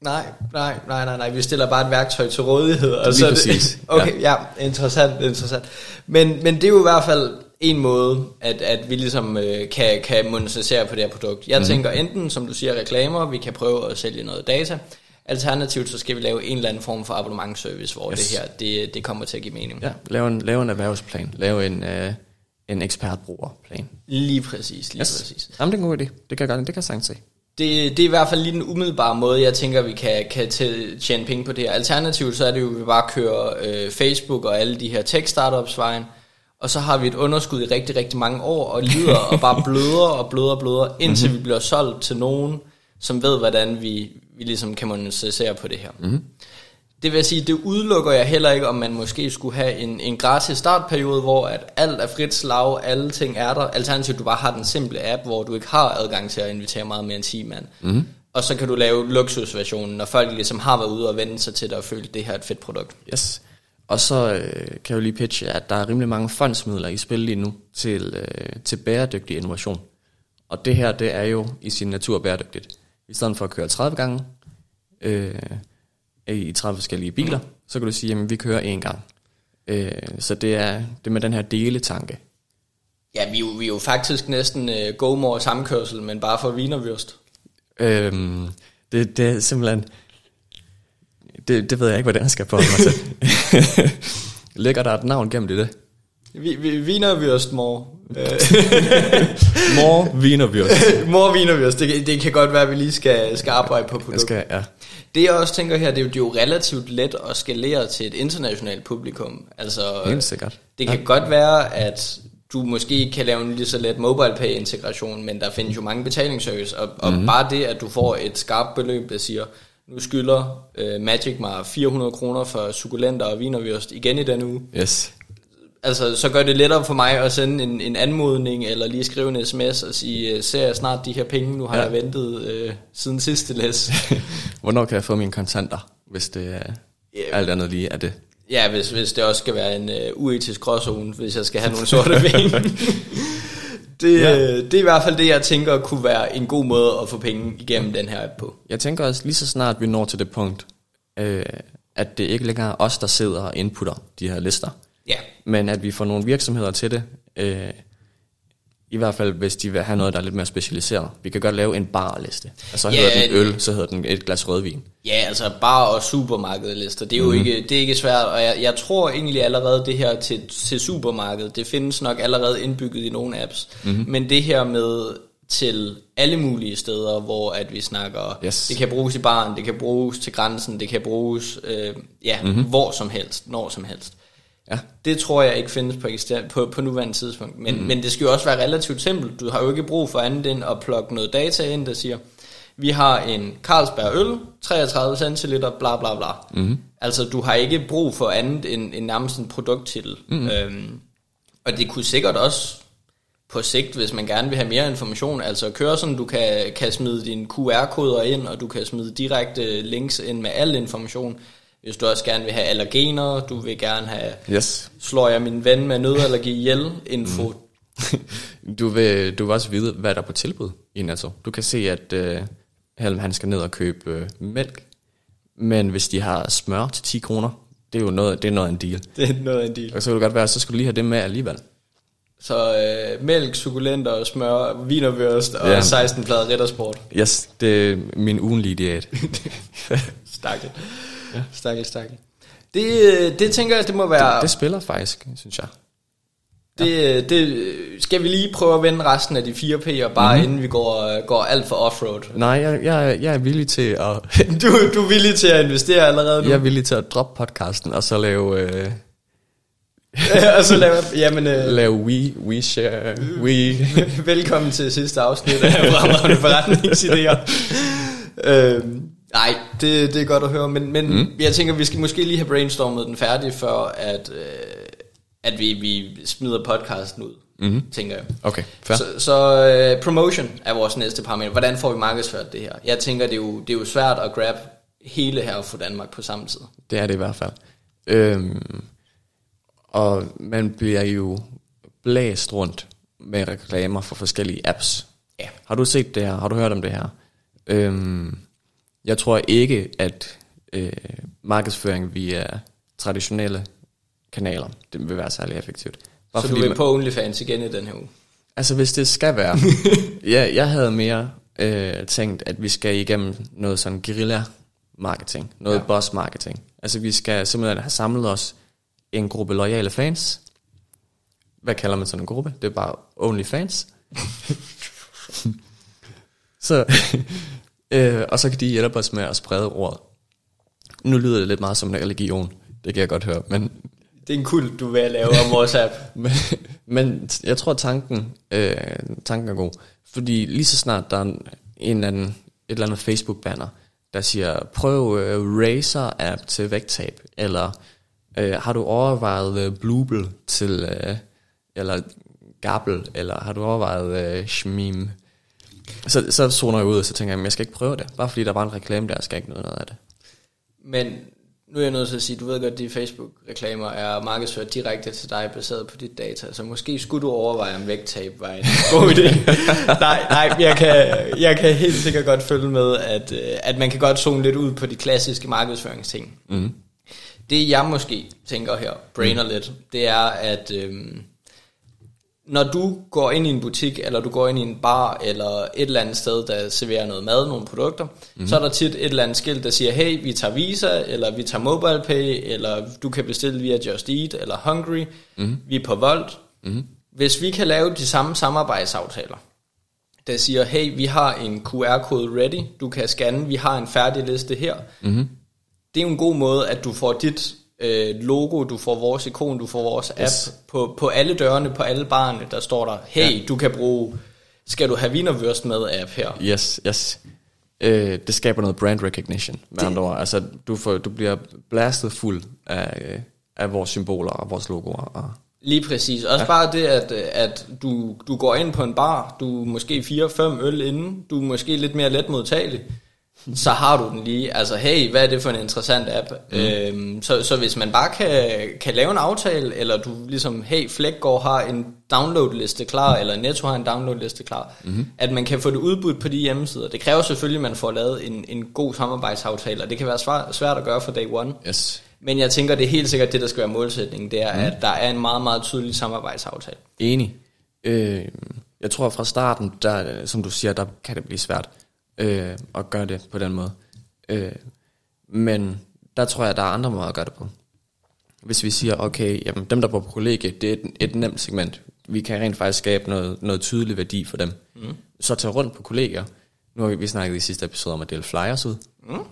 A: Nej, nej, nej, nej, nej. Vi stiller bare et værktøj til rådighed. Og
B: Lige så præcis. *laughs*
A: Det, okay, ja. ja, interessant, interessant. Men, men det er jo i hvert fald en måde, at, at vi ligesom øh, kan, kan monetisere på det her produkt. Jeg mm. tænker enten, som du siger, reklamer, vi kan prøve at sælge noget data, Alternativt så skal vi lave en eller anden form for abonnementservice, hvor yes. det her det, det kommer til at give mening.
B: Ja, lave en, lave en erhvervsplan, lave en, øh, en ekspertbrugerplan.
A: Lige præcis, lige yes. præcis.
B: Jamen det er en god idé, det kan jeg, det kan jeg sagtens se.
A: Det, det er i hvert fald lige den umiddelbare måde, jeg tænker, vi kan, kan tjene penge på det her. Alternativt så er det jo, at vi bare kører øh, Facebook og alle de her tech-startups vejen, og så har vi et underskud i rigtig, rigtig mange år, og lider og bare *laughs* bløder og bløder og bløder, indtil mm-hmm. vi bliver solgt til nogen, som ved, hvordan vi, vi ligesom kan monetisere på det her. Mm-hmm. Det vil sige, det udelukker jeg heller ikke, om man måske skulle have en, en gratis startperiode, hvor at alt er frit slag, alle ting er der. Alternativt, du bare har den simple app, hvor du ikke har adgang til at invitere meget mere end 10 mand. Mm-hmm. Og så kan du lave luksusversionen, når folk ligesom har været ude og vende sig til det og følt, at det her er et fedt produkt.
B: Yes. Og så øh, kan jeg jo lige pitche, at der er rimelig mange fondsmidler i spil lige nu til, øh, til bæredygtig innovation. Og det her, det er jo i sin natur bæredygtigt. I stedet for at køre 30 gange øh, i 30 forskellige biler, så kan du sige, at vi kører én gang. Øh, så det er, det er med den her deletanke.
A: Ja, vi er jo, vi er jo faktisk næsten uh, go more samkørsel, men bare for vinervyrst.
B: Øhm, det, det er simpelthen... Det, det ved jeg ikke, hvordan jeg skal på mig til. *laughs* Ligger der et navn gennem det?
A: Vi, vi, mor.
B: mor vinervyrst.
A: mor vinervyrst. Det, det kan godt være, at vi lige skal, skal arbejde på produktet.
B: Skal, ja.
A: Det jeg også tænker her, det er, jo, det er jo relativt let at skalere til et internationalt publikum. Altså,
B: Helt sikkert.
A: Det kan ja. godt være, at du måske kan lave en lige så let mobile pay integration, men der findes jo mange betalingsservice, og, og mm-hmm. bare det, at du får et skarpt beløb, der siger, nu skylder uh, Magic mig 400 kroner for sukulenter og vinervyrst igen i den uge.
B: Yes
A: altså, så gør det lettere for mig at sende en, en anmodning, eller lige skrive en sms og sige, øh, ser jeg snart de her penge, nu har ja. jeg ventet øh, siden sidste læs. *laughs*
B: Hvornår kan jeg få mine kontanter, hvis det er yeah. alt andet lige er det?
A: Ja, hvis, hvis det også skal være en uh, uetisk gråzone, hvis jeg skal have nogle sorte penge. *laughs* det, ja. Øh, det er i hvert fald det, jeg tænker kunne være en god måde at få penge igennem den her app på.
B: Jeg tænker også lige så snart vi når til det punkt, øh, at det ikke længere er os, der sidder og inputter de her lister.
A: Ja.
B: Men at vi får nogle virksomheder til det, øh, i hvert fald hvis de vil have noget, der er lidt mere specialiseret. Vi kan godt lave en barliste. Og så ja, hedder den øl, så hedder den et glas rødvin.
A: Ja, altså bar- og supermarkedlister, det er jo mm. ikke, det er ikke svært. Og jeg, jeg tror egentlig allerede det her til, til supermarkedet, det findes nok allerede indbygget i nogle apps. Mm. Men det her med til alle mulige steder, hvor at vi snakker,
B: Yes.
A: det kan bruges i baren, det kan bruges til grænsen, det kan bruges øh, ja,
B: Mhm.
A: mm-hmm. hvor som helst, når som helst.
B: Ja.
A: Det tror jeg ikke findes på, på, på nuværende tidspunkt. Men, mm-hmm. men det skal jo også være relativt simpelt. Du har jo ikke brug for andet end at plukke noget data ind, der siger, vi har en Carlsberg øl, 33 centiliter, bla bla bla. Mm-hmm. Altså, du har ikke brug for andet end, end nærmest en produkttitel. Mm-hmm. Øhm, og det kunne sikkert også på sigt, hvis man gerne vil have mere information, altså køre sådan, du kan, kan smide dine QR-koder ind, og du kan smide direkte links ind med al information. Hvis du også gerne vil have allergener, du vil gerne have,
B: Yes.
A: slår jeg min ven med nødallergi ihjel, info. Mm. *laughs*
B: Du vil, du vil også vide, hvad der er på tilbud i Netto. Du kan se, at øh, Helm han skal ned og købe øh, mælk, men hvis de har smør til 10 kroner, det er jo noget, det er noget af en deal. *laughs*
A: Det er noget af en deal.
B: Og så kan det godt være, så skal du lige have det med alligevel.
A: Så øh, mælk, sukulenter, smør, vinervørst og
B: ja.
A: 16 plader riddersport.
B: Yes, det er min ugenlige diæt. *laughs*
A: Stakkel. Ja. Stakkel, stakkel. Det, øh, det tænker jeg, det må være...
B: det, det spiller faktisk, synes jeg.
A: Det, det skal vi lige prøve at vende resten af de fire P'er, bare mm-hmm. inden vi går, går alt for offroad.
B: Nej, jeg, jeg, jeg er villig til at *laughs*
A: Du, du er villig til at investere allerede nu?
B: jeg er villig til at droppe podcasten og så lave øh, *laughs*
A: og så laver jamen, øh,
B: lave we we share we *laughs*
A: velkommen til sidste afsnit af Fremragende Forretningsidéer. øhm, nej, det, det er godt at høre, men, men mm. jeg tænker, vi skal måske lige have brainstormet den færdig, før at, øh, at vi, vi smider podcasten ud, mm-hmm. tænker jeg.
B: Okay, fair.
A: Så, så øh, promotion er vores næste parameter. Hvordan får vi markedsført det her? Jeg tænker, det er jo, det er jo svært at grab hele her for Danmark på samme tid.
B: Det er det i hvert fald. Øhm, og man bliver jo blæst rundt med reklamer for forskellige apps.
A: Ja.
B: Har du set det her? Har du hørt om det her? Øhm, jeg tror ikke, at øh, markedsføring via traditionelle kanaler, det vil være særlig effektivt. Bare
A: så
B: fordi
A: du er
B: man-
A: på OnlyFans igen i den her uge.
B: Altså hvis det skal være. *laughs* ja, jeg havde mere øh, tænkt, at vi skal igennem noget sådan guerilla marketing, noget
A: Ja.
B: ja. boss marketing. Altså vi skal simpelthen have samlet os en gruppe loyale fans. Hvad kalder man sådan en gruppe? Det er bare only fans. *laughs* så, øh, og så kan de hjælpe os med at sprede ordet. Nu lyder det lidt meget som en religion, det kan jeg godt høre, men
A: Det er en kult, du vil lave om vores app. *laughs*
B: men, men jeg tror, tanken, øh, tanken er god. Fordi lige så snart der er en, en eller anden, et eller andet Facebook-banner, der siger, prøv øh, Razer-app til vægttab, eller øh, har du overvejet øh, Bluebell til, øh, eller Gabbel, eller har du overvejet øh, Shmim? Så, så zoner jeg ud, og så tænker jeg, "Men jeg skal ikke prøve det. Bare fordi der var en reklame der, skal jeg ikke noget af det.
A: Men nu er jeg nødt til at sige, du ved godt, at de Facebook-reklamer er markedsført direkte til dig, baseret på dit data. Så måske skulle du overveje, om vægttab var en god *laughs* idé. nej, nej jeg, kan, jeg kan helt sikkert godt følge med, at, øh, at man kan godt zone lidt ud på de klassiske markedsføringsting. Mm. Det jeg måske tænker her, brainer mm. lidt, det er, at øhm, når du går ind i en butik, eller du går ind i en bar, eller et eller andet sted, der serverer noget mad, nogle produkter, mm-hmm. så er der tit et eller andet skilt, der siger, hey, vi tager Visa, eller vi tager MobilePay, eller du kan bestille via Just Eat, eller Hungry, mm-hmm. vi er på Volt. Mm-hmm. Hvis vi kan lave de samme samarbejdsaftaler, der siger, hey, vi har en QR-kode ready, du kan scanne, vi har en færdig liste her. Mm-hmm. Det er jo en god måde, at du får dit øh, logo, du får vores ikon, du får vores app
B: Yes.
A: på, på alle dørene, på alle barne, der står der, hey, ja. du kan bruge, skal du have vinervørst med app her?
B: Yes, yes. Øh, det skaber noget brand recognition, med
A: Det-
B: andre ord. Altså, du, får, du bliver blastet fuld af, af vores symboler og vores logoer. Og,
A: Lige præcis. Også ja. bare det, at, at du, du går ind på en bar, du er måske 4-5 øl inden, du er måske lidt mere let modtagelig, så har du den lige. Altså, hey, hvad er det for en interessant app? Mm. Øhm, så, så hvis man bare kan, kan lave en aftale, eller du ligesom, hey, Flækgaard har en downloadliste klar, eller Netto har en downloadliste klar, mm. at man kan få det udbudt på de hjemmesider. Det kræver selvfølgelig, at man får lavet en, en god samarbejdsaftale, og det kan være svært, svært at gøre for day one.
B: yes.
A: Men jeg tænker, det er helt sikkert det, der skal være målsætningen, det er, mm. at der er en meget, meget tydelig samarbejdsaftale.
B: Enig. Øh, jeg tror fra starten, der, som du siger, der kan det blive svært øh, at gøre det på den måde. Øh, men der tror jeg, der er andre måder at gøre det på. Hvis vi siger, okay, jamen, dem der bor på kollegie, det er et, et nemt segment. vi kan rent faktisk skabe noget, noget tydelig værdi for dem. Mm. Så tage rundt på kolleger. Nu har vi, vi snakket i sidste episode om at dele flyers ud. Mm.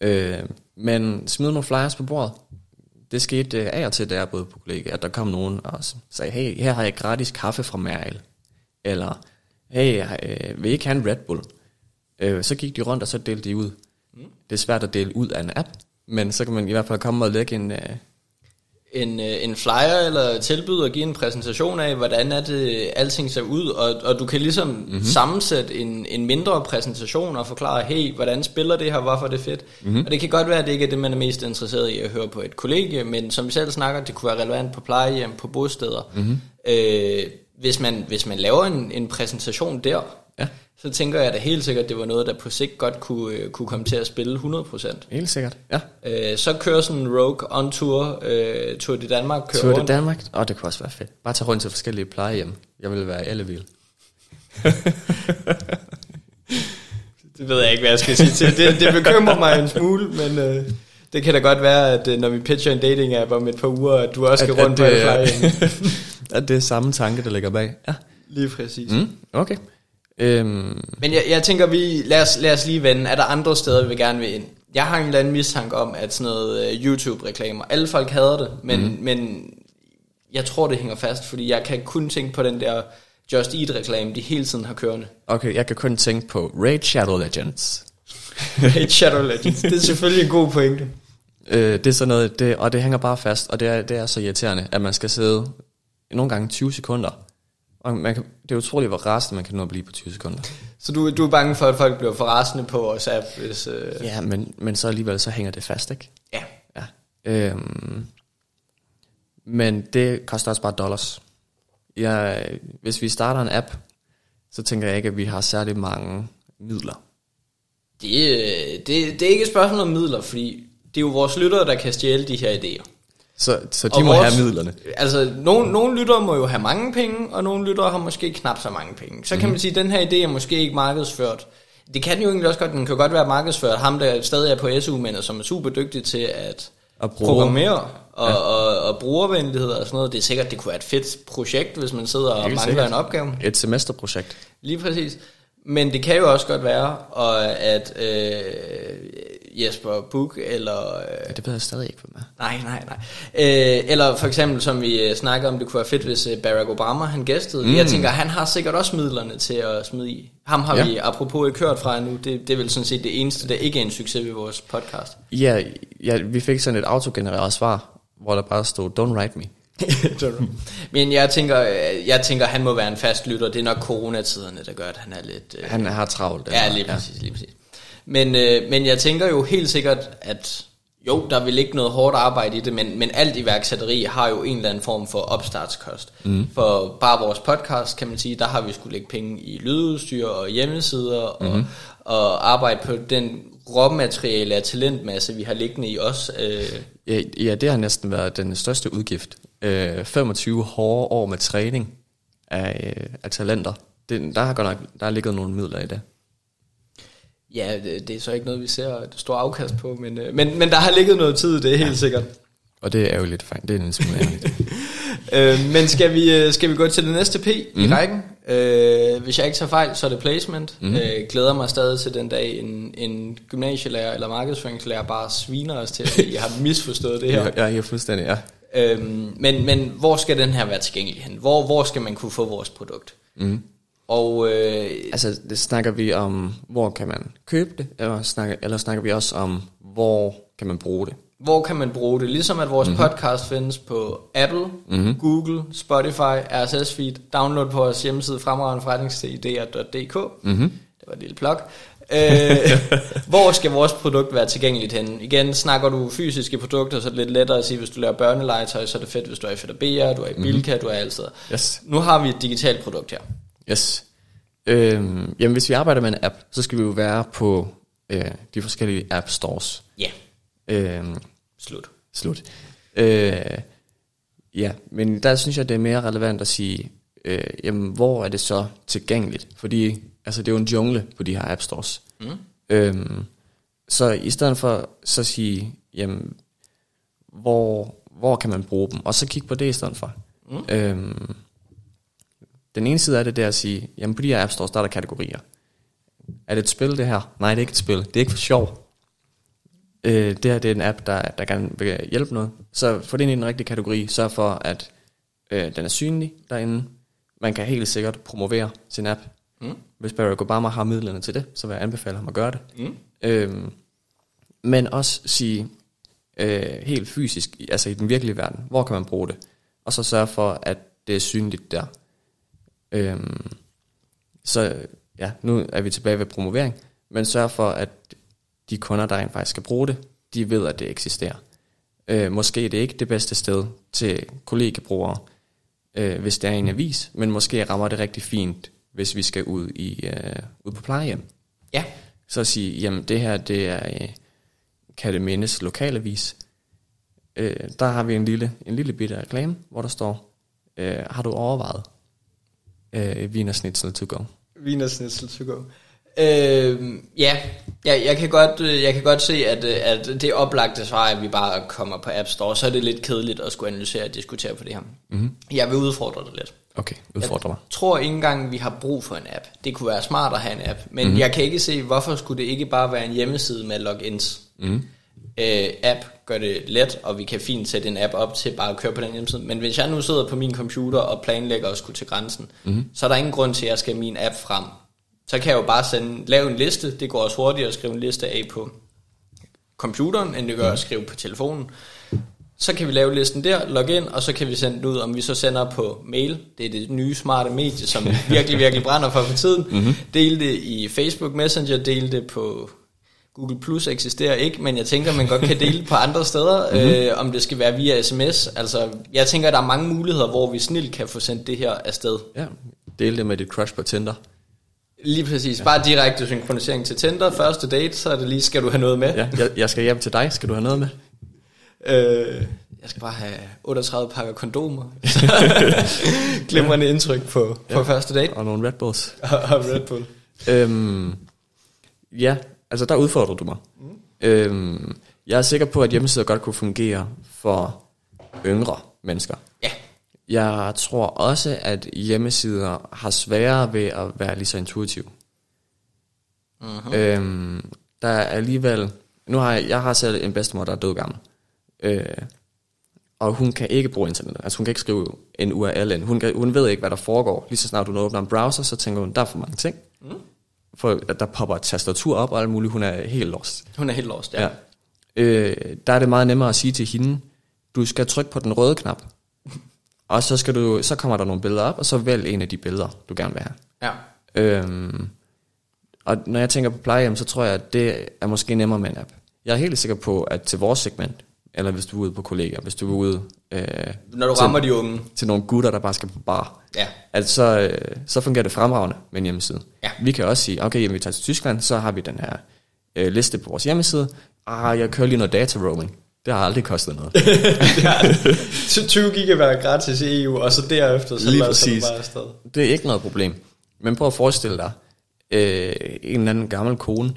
B: Øh, men smid nogle flyers på bordet. Det skete øh, af og til, der både på kollegaer, at der kom nogen og sagde, hey, her har jeg gratis kaffe fra Merrill. Eller, hey, øh, vil I ikke have en Red Bull? Øh, så gik de rundt, og så delte de ud. Mm. Det er svært at dele ud af en app, men så kan man i hvert fald komme og lægge en... Øh,
A: en, øh, en flyer eller tilbyde og give en præsentation af, hvordan er det, alting ser ud, og, og du kan ligesom mm-hmm. sammensætte en, en mindre præsentation og forklare, hey, hvordan spiller det her, hvorfor det er fedt. Mm-hmm. Og det kan godt være, at det ikke er det, man er mest interesseret i at høre på et kollegie, men som vi selv snakker, det kunne være relevant på plejehjem, på bosteder. Mm-hmm. Øh, hvis, man, hvis man laver en, en præsentation der. Så tænker jeg da helt sikkert, at det var noget, der på sigt godt kunne, øh, kunne komme til at spille 100%.
B: Helt sikkert, ja.
A: Øh, så kører sådan en Rogue on tour, øh, Tour de Danmark.
B: Kører Tour de Danmark? Åh, oh, det kunne også være fedt. Bare tage rundt til forskellige plejehjem. Jeg ville være alle vil. *laughs*
A: det ved jeg ikke, hvad jeg skal sige til. Det, det bekymrer mig en smule, men... Øh, det kan da godt være, at øh, når vi pitcher en dating app om et par uger, at du også skal at, rundt at, på et plejehjem. *laughs*
B: at det er samme tanke, der ligger bag. Ja.
A: Lige præcis.
B: Mm, okay. Øhm.
A: Men jeg, jeg tænker, vi lad os, lad os lige vende. Er der andre steder, vi gerne vil ind? Jeg har en eller anden mistanke om, at sådan noget uh, YouTube-reklamer, alle folk hader det, men, mm. men jeg tror, det hænger fast, fordi jeg kan kun tænke på den der Just Eat-reklame, de hele tiden har kørende.
B: Okay, jeg kan kun tænke på Raid Shadow Legends. *laughs*
A: Raid Shadow Legends, det er selvfølgelig en god pointe.
B: Øh, det er sådan noget, det, og det hænger bare fast, og det er, det er så irriterende, at man skal sidde nogle gange 20 sekunder og man kan, det er utroligt, hvor rasende man kan nå at blive på 20 sekunder.
A: Så du, du er bange for, at folk bliver for rasende på vores app? Hvis, øh...
B: Ja, men, men så alligevel så hænger det fast, ikke?
A: Ja.
B: ja. Øhm, men det koster også bare dollars. Ja, hvis vi starter en app, så tænker jeg ikke, at vi har særlig mange midler.
A: Det, øh, det, det er ikke et spørgsmål om midler, fordi det er jo vores lyttere, der kan stjæle de her idéer.
B: Så, så de og må vores, have midlerne.
A: Altså, nogle, nogle lyttere må jo have mange penge, og nogle lyttere har måske knap så mange penge. Så mm-hmm. kan mhm. man sige, at den her idé er måske ikke markedsført. Det kan jo egentlig også godt, den kan godt være markedsført. Ham, der stadig er på SU, men som er super dygtig til at, at bruge. programmere og, ja. og, og brugervenlighed og sådan noget. Det er sikkert, det kunne være et fedt projekt, hvis man sidder og mangler sikkert. en opgave.
B: Et semesterprojekt.
A: Lige præcis. Men det kan jo også godt være, og at øh, Jesper Buch, eller... Øh,
B: ja, det ved jeg stadig ikke, hvem
A: er. Nej, nej, nej. Øh, eller for eksempel, som vi øh, snakkede om, det kunne være fedt, hvis øh, Barack Obama han gæstede. Mm. Jeg tænker, han har sikkert også midlerne til at smide i. Ham har ja. vi apropos ikke hørt fra nu. Det, det er vel sådan set det eneste, der ikke er en succes ved vores podcast.
B: Ja, ja vi fik sådan et autogenereret svar, hvor der bare stod, don't write me. *laughs*
A: Men jeg tænker, jeg tænker, han må være en fast lytter. Det er nok coronatiderne, der gør, at han er lidt...
B: Øh, han har travlt.
A: Ja, lige præcis, ja. lige præcis. Men, øh, men jeg tænker jo helt sikkert, at jo, der vil ikke noget hårdt arbejde i det, men, men alt iværksætteri har jo en eller anden form for opstartskost. Mm. For bare vores podcast, kan man sige, der har vi skulle lægge penge i lydudstyr og hjemmesider, mm. og, mhm. og arbejde på den råmateriale af talentmasse, vi har liggende i os. Øh.
B: Ja, ja, det har næsten været den største udgift. Øh, 25 hårde år med træning af, øh, af talenter. Det, der har godt nok der har ligget nogle midler i det.
A: Ja, det, det er så ikke noget, vi ser et stort afkast på, men, øh, men, men der har ligget noget tid, det er helt ja. sikkert.
B: Og det er jo lidt fint, det er en smule *laughs*
A: øh, Men skal vi, øh, skal vi gå til det næste P mm-hmm. i mhm. rækken? Øh, hvis jeg ikke tager fejl, så er det placement. Mm-hmm. Øh, glæder mig stadig til den dag, en, en gymnasielærer eller markedsføringslærer bare sviner os til, at jeg har misforstået det her. *laughs*
B: Ja, jeg er fuldstændig, ja.
A: Øhm, men, men hvor skal den her være tilgængelig hen? Hvor, hvor skal man kunne få vores produkt? Mm. Og, øh,
B: altså, det snakker vi om, hvor kan man købe det, eller snakker, eller snakker vi også om, hvor kan man bruge det?
A: Hvor kan man bruge det? Ligesom at vores mm-hmm. podcast findes på Apple, mm-hmm. Google, Spotify, RSS feed. Download på vores hjemmeside fremragende Mm-hmm. Det var et lille plug. øh, *laughs* hvor skal vores produkt være tilgængeligt hen? Igen, snakker du fysiske produkter, så er det lidt lettere at sige, hvis du laver børnelegetøj, så er det fedt, hvis du er i Fedabia, du er i Bilka, mm-hmm. du er altid.
B: Yes.
A: Nu har vi et digitalt produkt her.
B: Yes. Øhm, jamen, hvis vi arbejder med en app, så skal vi jo være på øh, de forskellige app stores.
A: Ja.
B: Yeah. Øhm,
A: slut.
B: Slut. Øh, ja, men der synes jeg, det er mere relevant at sige, øh, jamen, hvor er det så tilgængeligt? Fordi altså, det er jo en jungle på de her app stores. Mm. Øhm, så i stedet for så at sige, jamen, hvor, hvor kan man bruge dem? Og så kigge på det i stedet for. Mm. Øhm, den ene side af det, det er at sige, jamen på de her App Stores, der er der kategorier. Er det et spil, det her? Nej, det er ikke et spil. Det er ikke for sjov. Øh, det her det er en app, der, der gerne vil hjælpe noget. Så få det ind i den rigtige kategori. Sørg for, at øh, den er synlig derinde. Man kan helt sikkert promovere sin app. Mm. Hvis Barack Obama har midlerne til det, så vil jeg anbefale ham at gøre det. Mm. Øhm, men også sige øh, helt fysisk, altså i den virkelige verden, hvor kan man bruge det? Og så sørge for, at det er synligt der. Øhm, så ja, nu er vi tilbage ved promovering, men sørg for, at de kunder, der faktisk skal bruge det, de ved, at det eksisterer. Øh, måske er det ikke det bedste sted til kollegebrugere, øh, hvis det er en avis, men måske rammer det rigtig fint, hvis vi skal ud, i, øh, ud på plejehjem.
A: Ja.
B: Så at sige, jamen det her, det er, øh, kan det mindes lokalavis. Øh, der har vi en lille, en lille bitte reklame, hvor der står, øh, har du overvejet øh, Wiener Schnitzel to go?
A: Wiener Schnitzel to go. Øh, ja, jeg, jeg, kan godt, øh, jeg kan godt se, at, øh, at det oplagte svar at vi bare kommer på App Store, så er det lidt kedeligt at skulle analysere og diskutere på det her. Mm-hmm. Jeg vil udfordre dig lidt.
B: Okay, udfordre mig.
A: Jeg tror ikke engang, vi har brug for en app. Det kunne være smart at have en app, men mm-hmm. jeg kan ikke se, hvorfor skulle det ikke bare være en hjemmeside med logins. Mm-hmm. Øh, app gør det let, og vi kan fint sætte en app op til bare at køre på den hjemmeside. Men hvis jeg nu sidder på min computer og planlægger at skulle til grænsen, mm-hmm. så er der ingen grund til, at jeg skal have min app frem. Så kan jeg jo bare sende, lave en liste. Det går også hurtigere at skrive en liste af på computeren, end det gør at skrive på telefonen. Så kan vi lave listen der, logge ind, og så kan vi sende den ud, om vi så sender på mail. Det er det nye smarte medie, som *laughs* virkelig, virkelig brænder for for tiden. Mm-hmm. Del det i Facebook Messenger, del det på Google Plus eksisterer ikke, men jeg tænker, man godt kan dele på andre steder, mm-hmm. *laughs* øh, om det skal være via sms. Altså, jeg tænker, der er mange muligheder, hvor vi snilt kan få sendt det her afsted.
B: Ja, dele det med dit crush på Tinder.
A: Lige præcis. Ja. Bare direkte synkronisering til Tinder. Første date, så er det lige, skal du have noget med?
B: Ja, jeg, jeg skal hjem til dig. Skal du have noget med?
A: Øh, jeg skal bare have 38 pakker kondomer. *laughs* Glimrende indtryk på, ja. på første date.
B: Og nogle Red Bulls. *laughs*
A: og Red Bull.
B: øhm, ja, altså der udfordrer du mig. Mm. Øhm, jeg er sikker på, at hjemmesider godt kunne fungere for yngre mennesker.
A: Ja.
B: Jeg tror også, at hjemmesider har sværere ved at være lige så intuitive. Uh-huh. Øhm, der er alligevel... Nu har jeg, jeg har selv en bedstemor, der er død gammel. Øh, og hun kan ikke bruge internet. Altså hun kan ikke skrive en URL ind. Hun, kan, hun ved ikke, hvad der foregår. Lige så snart du åbner en browser, så tænker hun, der er for mange ting. Mm. For der popper et tastatur op og alt muligt. Hun er helt lost.
A: Hun er helt lost, ja. ja.
B: Øh, der er det meget nemmere at sige til hende, du skal trykke på den røde knap. Og så, skal du, så kommer der nogle billeder op, og så vælg en af de billeder, du gerne vil have.
A: Ja.
B: Øhm, og når jeg tænker på plejehjem, så tror jeg, at det er måske nemmere med en app. Jeg er helt sikker på, at til vores segment, eller hvis du er ude på kollegaer, hvis du er ude... Øh,
A: Når du til, rammer de unge.
B: Til nogle gutter, der bare skal på bar.
A: Ja.
B: Altså, så, øh, så fungerer det fremragende med en hjemmeside.
A: Ja.
B: Vi kan også sige, okay, jamen, vi tager til Tyskland, så har vi den her øh, liste på vores hjemmeside. Ah, jeg kører lige noget data roaming. Det har aldrig kostet noget. *laughs*
A: det har 20 gigabyte gratis i EU, og så derefter så
B: Lige præcis. bare afsted. Det er ikke noget problem. Men prøv at forestille dig, øh, en eller anden gammel kone,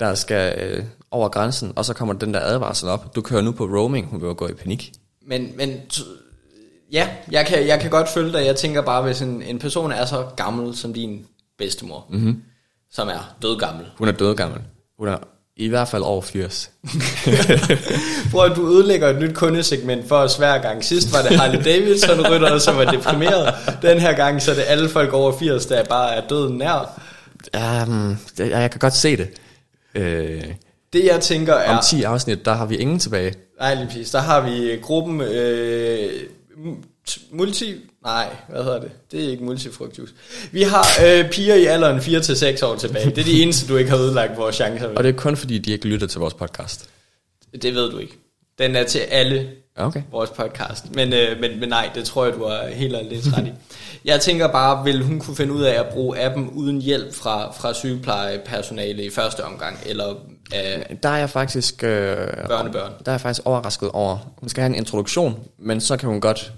B: der skal øh, over grænsen, og så kommer den der advarsel op. Du kører nu på roaming, hun vil gå i panik.
A: Men, men ja, jeg kan, jeg kan godt følge dig. Jeg tænker bare, hvis en, en person er så gammel som din bedstemor, mm-hmm. som er død gammel.
B: Hun er død gammel. Hun er i hvert fald over 80. *laughs*
A: Prøv at du ødelægger et nyt kundesegment for os hver gang. Sidst var det Harley Davidson rytter, som var deprimeret. Den her gang så er det alle folk over 80, der bare er døden nær.
B: Um, jeg kan godt se det. Uh,
A: det jeg tænker er...
B: Om 10 afsnit, der har vi ingen tilbage.
A: Nej, lige præcis. Der har vi gruppen øh, multi... Nej, hvad hedder det? Det er ikke multifrugtjuice. Vi har øh, piger i alderen 4-6 år tilbage. Det er de *laughs* eneste, du ikke har ødelagt vores chancer
B: med. Og det er kun fordi, de ikke lytter til vores podcast.
A: Det ved du ikke. Den er til alle
B: okay.
A: vores podcast. Men, øh, men, men nej, det tror jeg, du har helt og lidt ret i. *laughs* Jeg tænker bare, vil hun kunne finde ud af at bruge appen uden hjælp fra, fra sygeplejepersonale i første omgang? Eller
B: øh, der er jeg faktisk... Øh,
A: børnebørn.
B: Der er jeg faktisk overrasket over. Hun skal have en introduktion, men så kan hun godt...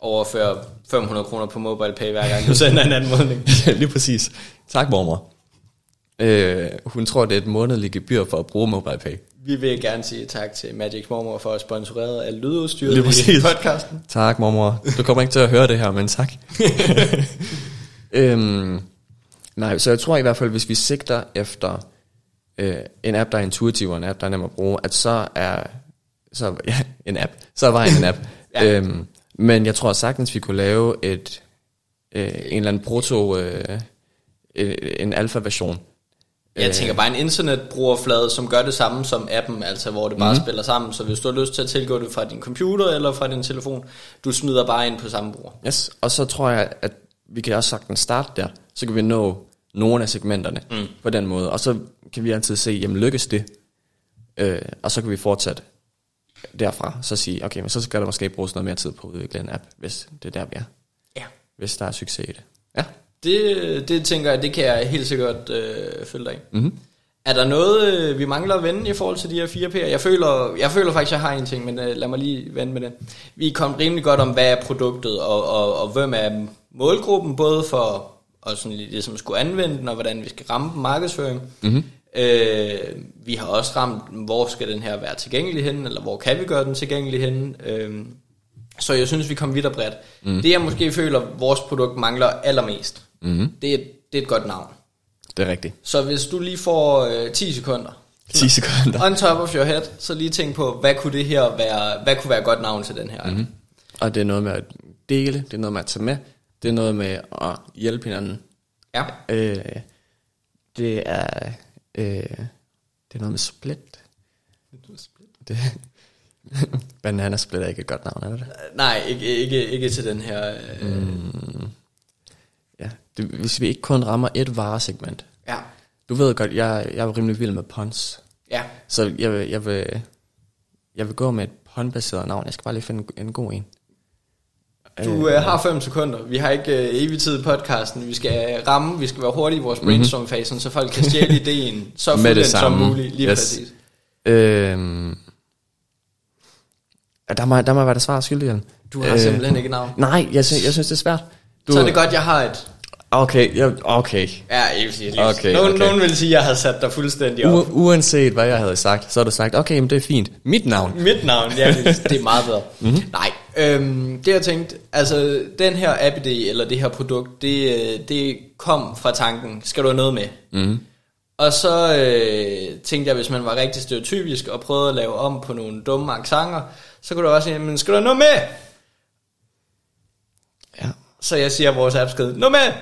A: Overføre 500 kroner på MobilePay hver gang du sender en anmodning. *laughs*
B: Lige præcis. Tak, mormor. Øh, hun tror, det er et månedligt gebyr for at bruge MobilePay.
A: Vi vil gerne sige tak til Magic Mormor for at sponsorere af lydudstyret i podcasten.
B: Tak, mormor. Du kommer ikke til at høre det her, men tak. *laughs* Øhm, nej, så jeg tror i hvert fald, hvis vi sigter efter øh, en app, der er intuitiv, og en app, der er nem at bruge, at så er, så, *laughs* ja, en app, så er vejen en app. *laughs*
A: Ja.
B: øhm, men jeg tror sagtens, vi kunne lave et, øh, en eller anden proto, øh, en, en alfa-version.
A: Jeg tænker bare en internetbrugerflade, som gør det samme som appen, altså hvor det bare mm. spiller sammen. Så hvis du har lyst til at tilgå det fra din computer eller fra din telefon, du smider bare ind på samme bruger.
B: Yes, og så tror jeg, at vi kan også sagtens starte der. Så kan vi nå nogle af segmenterne mm. på den måde. Og så kan vi altid se, jamen lykkes det? Øh, og så kan vi fortsætte derfra. Så sige, okay, men så skal der måske bruges noget mere tid på at udvikle en app, hvis det er der, vi er.
A: Ja.
B: Hvis der er succes i det. Ja.
A: Det, det tænker jeg, det kan jeg helt sikkert øh, følge dig i.
B: Mm-hmm.
A: Er der noget, øh, vi mangler at vende i forhold til de her fire P'er? Jeg føler, jeg føler faktisk, at jeg har en ting, men øh, lad mig lige vende med den. Vi kom rimelig godt om, hvad er produktet, og, og, og hvem er målgruppen, både for og sådan lidt det, som skulle anvende den, og hvordan vi skal ramme markedsføring. Mm-hmm. Øh, vi har også ramt, hvor skal den her være tilgængelig henne, eller hvor kan vi gøre den tilgængelig henne. Øh, så jeg synes, vi kom vidt og bredt. Mm. Det jeg måske føler, vores produkt mangler allermest,
B: Mm-hmm.
A: det er, det er et godt navn.
B: Det er rigtigt.
A: Så hvis du lige får øh, 10 sekunder,
B: 10 sekunder.
A: on top of your head, så lige tænk på, hvad kunne det her være, hvad kunne være et godt navn til den her?
B: Mhm.
A: Mm-hmm.
B: Og det er noget med at dele, det er noget med at tage med, det er noget med at hjælpe hinanden.
A: Ja.
B: Øh, det er øh, det er noget med split. *laughs* Det, banana split er ikke et godt navn, er det det?
A: Nej, ikke, ikke, ikke til den her. Øh,
B: Mm. Det, hvis vi ikke kun rammer et varesegment.
A: Ja,
B: Du ved godt, jeg, jeg er rimelig vild med puns.
A: ja.
B: Så jeg vil, jeg vil, jeg vil gå med et pun-baseret navn. Jeg skal bare lige finde en, en god en.
A: Du øh, har 5 sekunder. Vi har ikke øh, evig tid i podcasten. Vi skal ramme, vi skal være hurtige i vores brainstorm-fasen, så folk kan stjæle *laughs* ideen så
B: Mhm.
A: Fuldt som muligt. Lige
B: Yes.
A: præcis.
B: Øhm, der, må, der må være det svar skyldig, Jan.
A: Du har øh, simpelthen ikke navn.
B: Nej, jeg, synes, jeg synes, det er svært. Du,
A: Så er det godt, jeg har et.
B: Okay, ja, okay.
A: Ja, jeg vil sige.
B: Okay,
A: nogen,
B: okay.
A: nogen vil sige, at jeg har sat dig fuldstændig op.
B: U- uanset hvad jeg havde sagt, så har du sagt, okay, men det er fint. Mit navn.
A: Mit navn, ja, det er meget bedre.
B: Mhm.
A: Mm-hmm. Nej, øhm, det jeg tænkte, altså den her app-idé, eller det her produkt, det, det kom fra tanken, skal du have noget med?
B: Mm.
A: Og så øh, tænkte jeg, hvis man var rigtig stereotypisk og prøvede at lave om på nogle dumme accenter, så kunne du også sige, men skal du have noget med?
B: Ja,
A: Så jeg siger vores app skridt, noget med!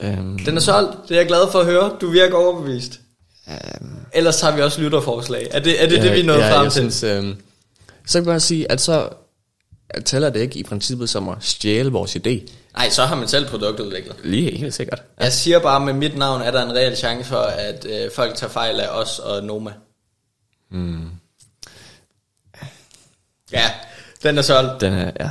B: Ja. Øhm,
A: Den er solgt, det er jeg glad for at høre, du virker overbevist.
B: øhm,
A: Ellers har vi også lytterforslag. Er det er det, ja, det vi nået
B: ja,
A: frem
B: jeg
A: til?
B: Synes, øhm, så kan jeg bare sige, at så at tæller det ikke i princippet som at stjæle vores idé.
A: Nej, så har man selv produktudviklet.
B: Lige helt sikkert.
A: Jeg siger bare, med mit navn er der en reel chance for, at øh, folk tager fejl af os og Noma.
B: Mm.
A: Ja, den er solgt.
B: Den er, ja.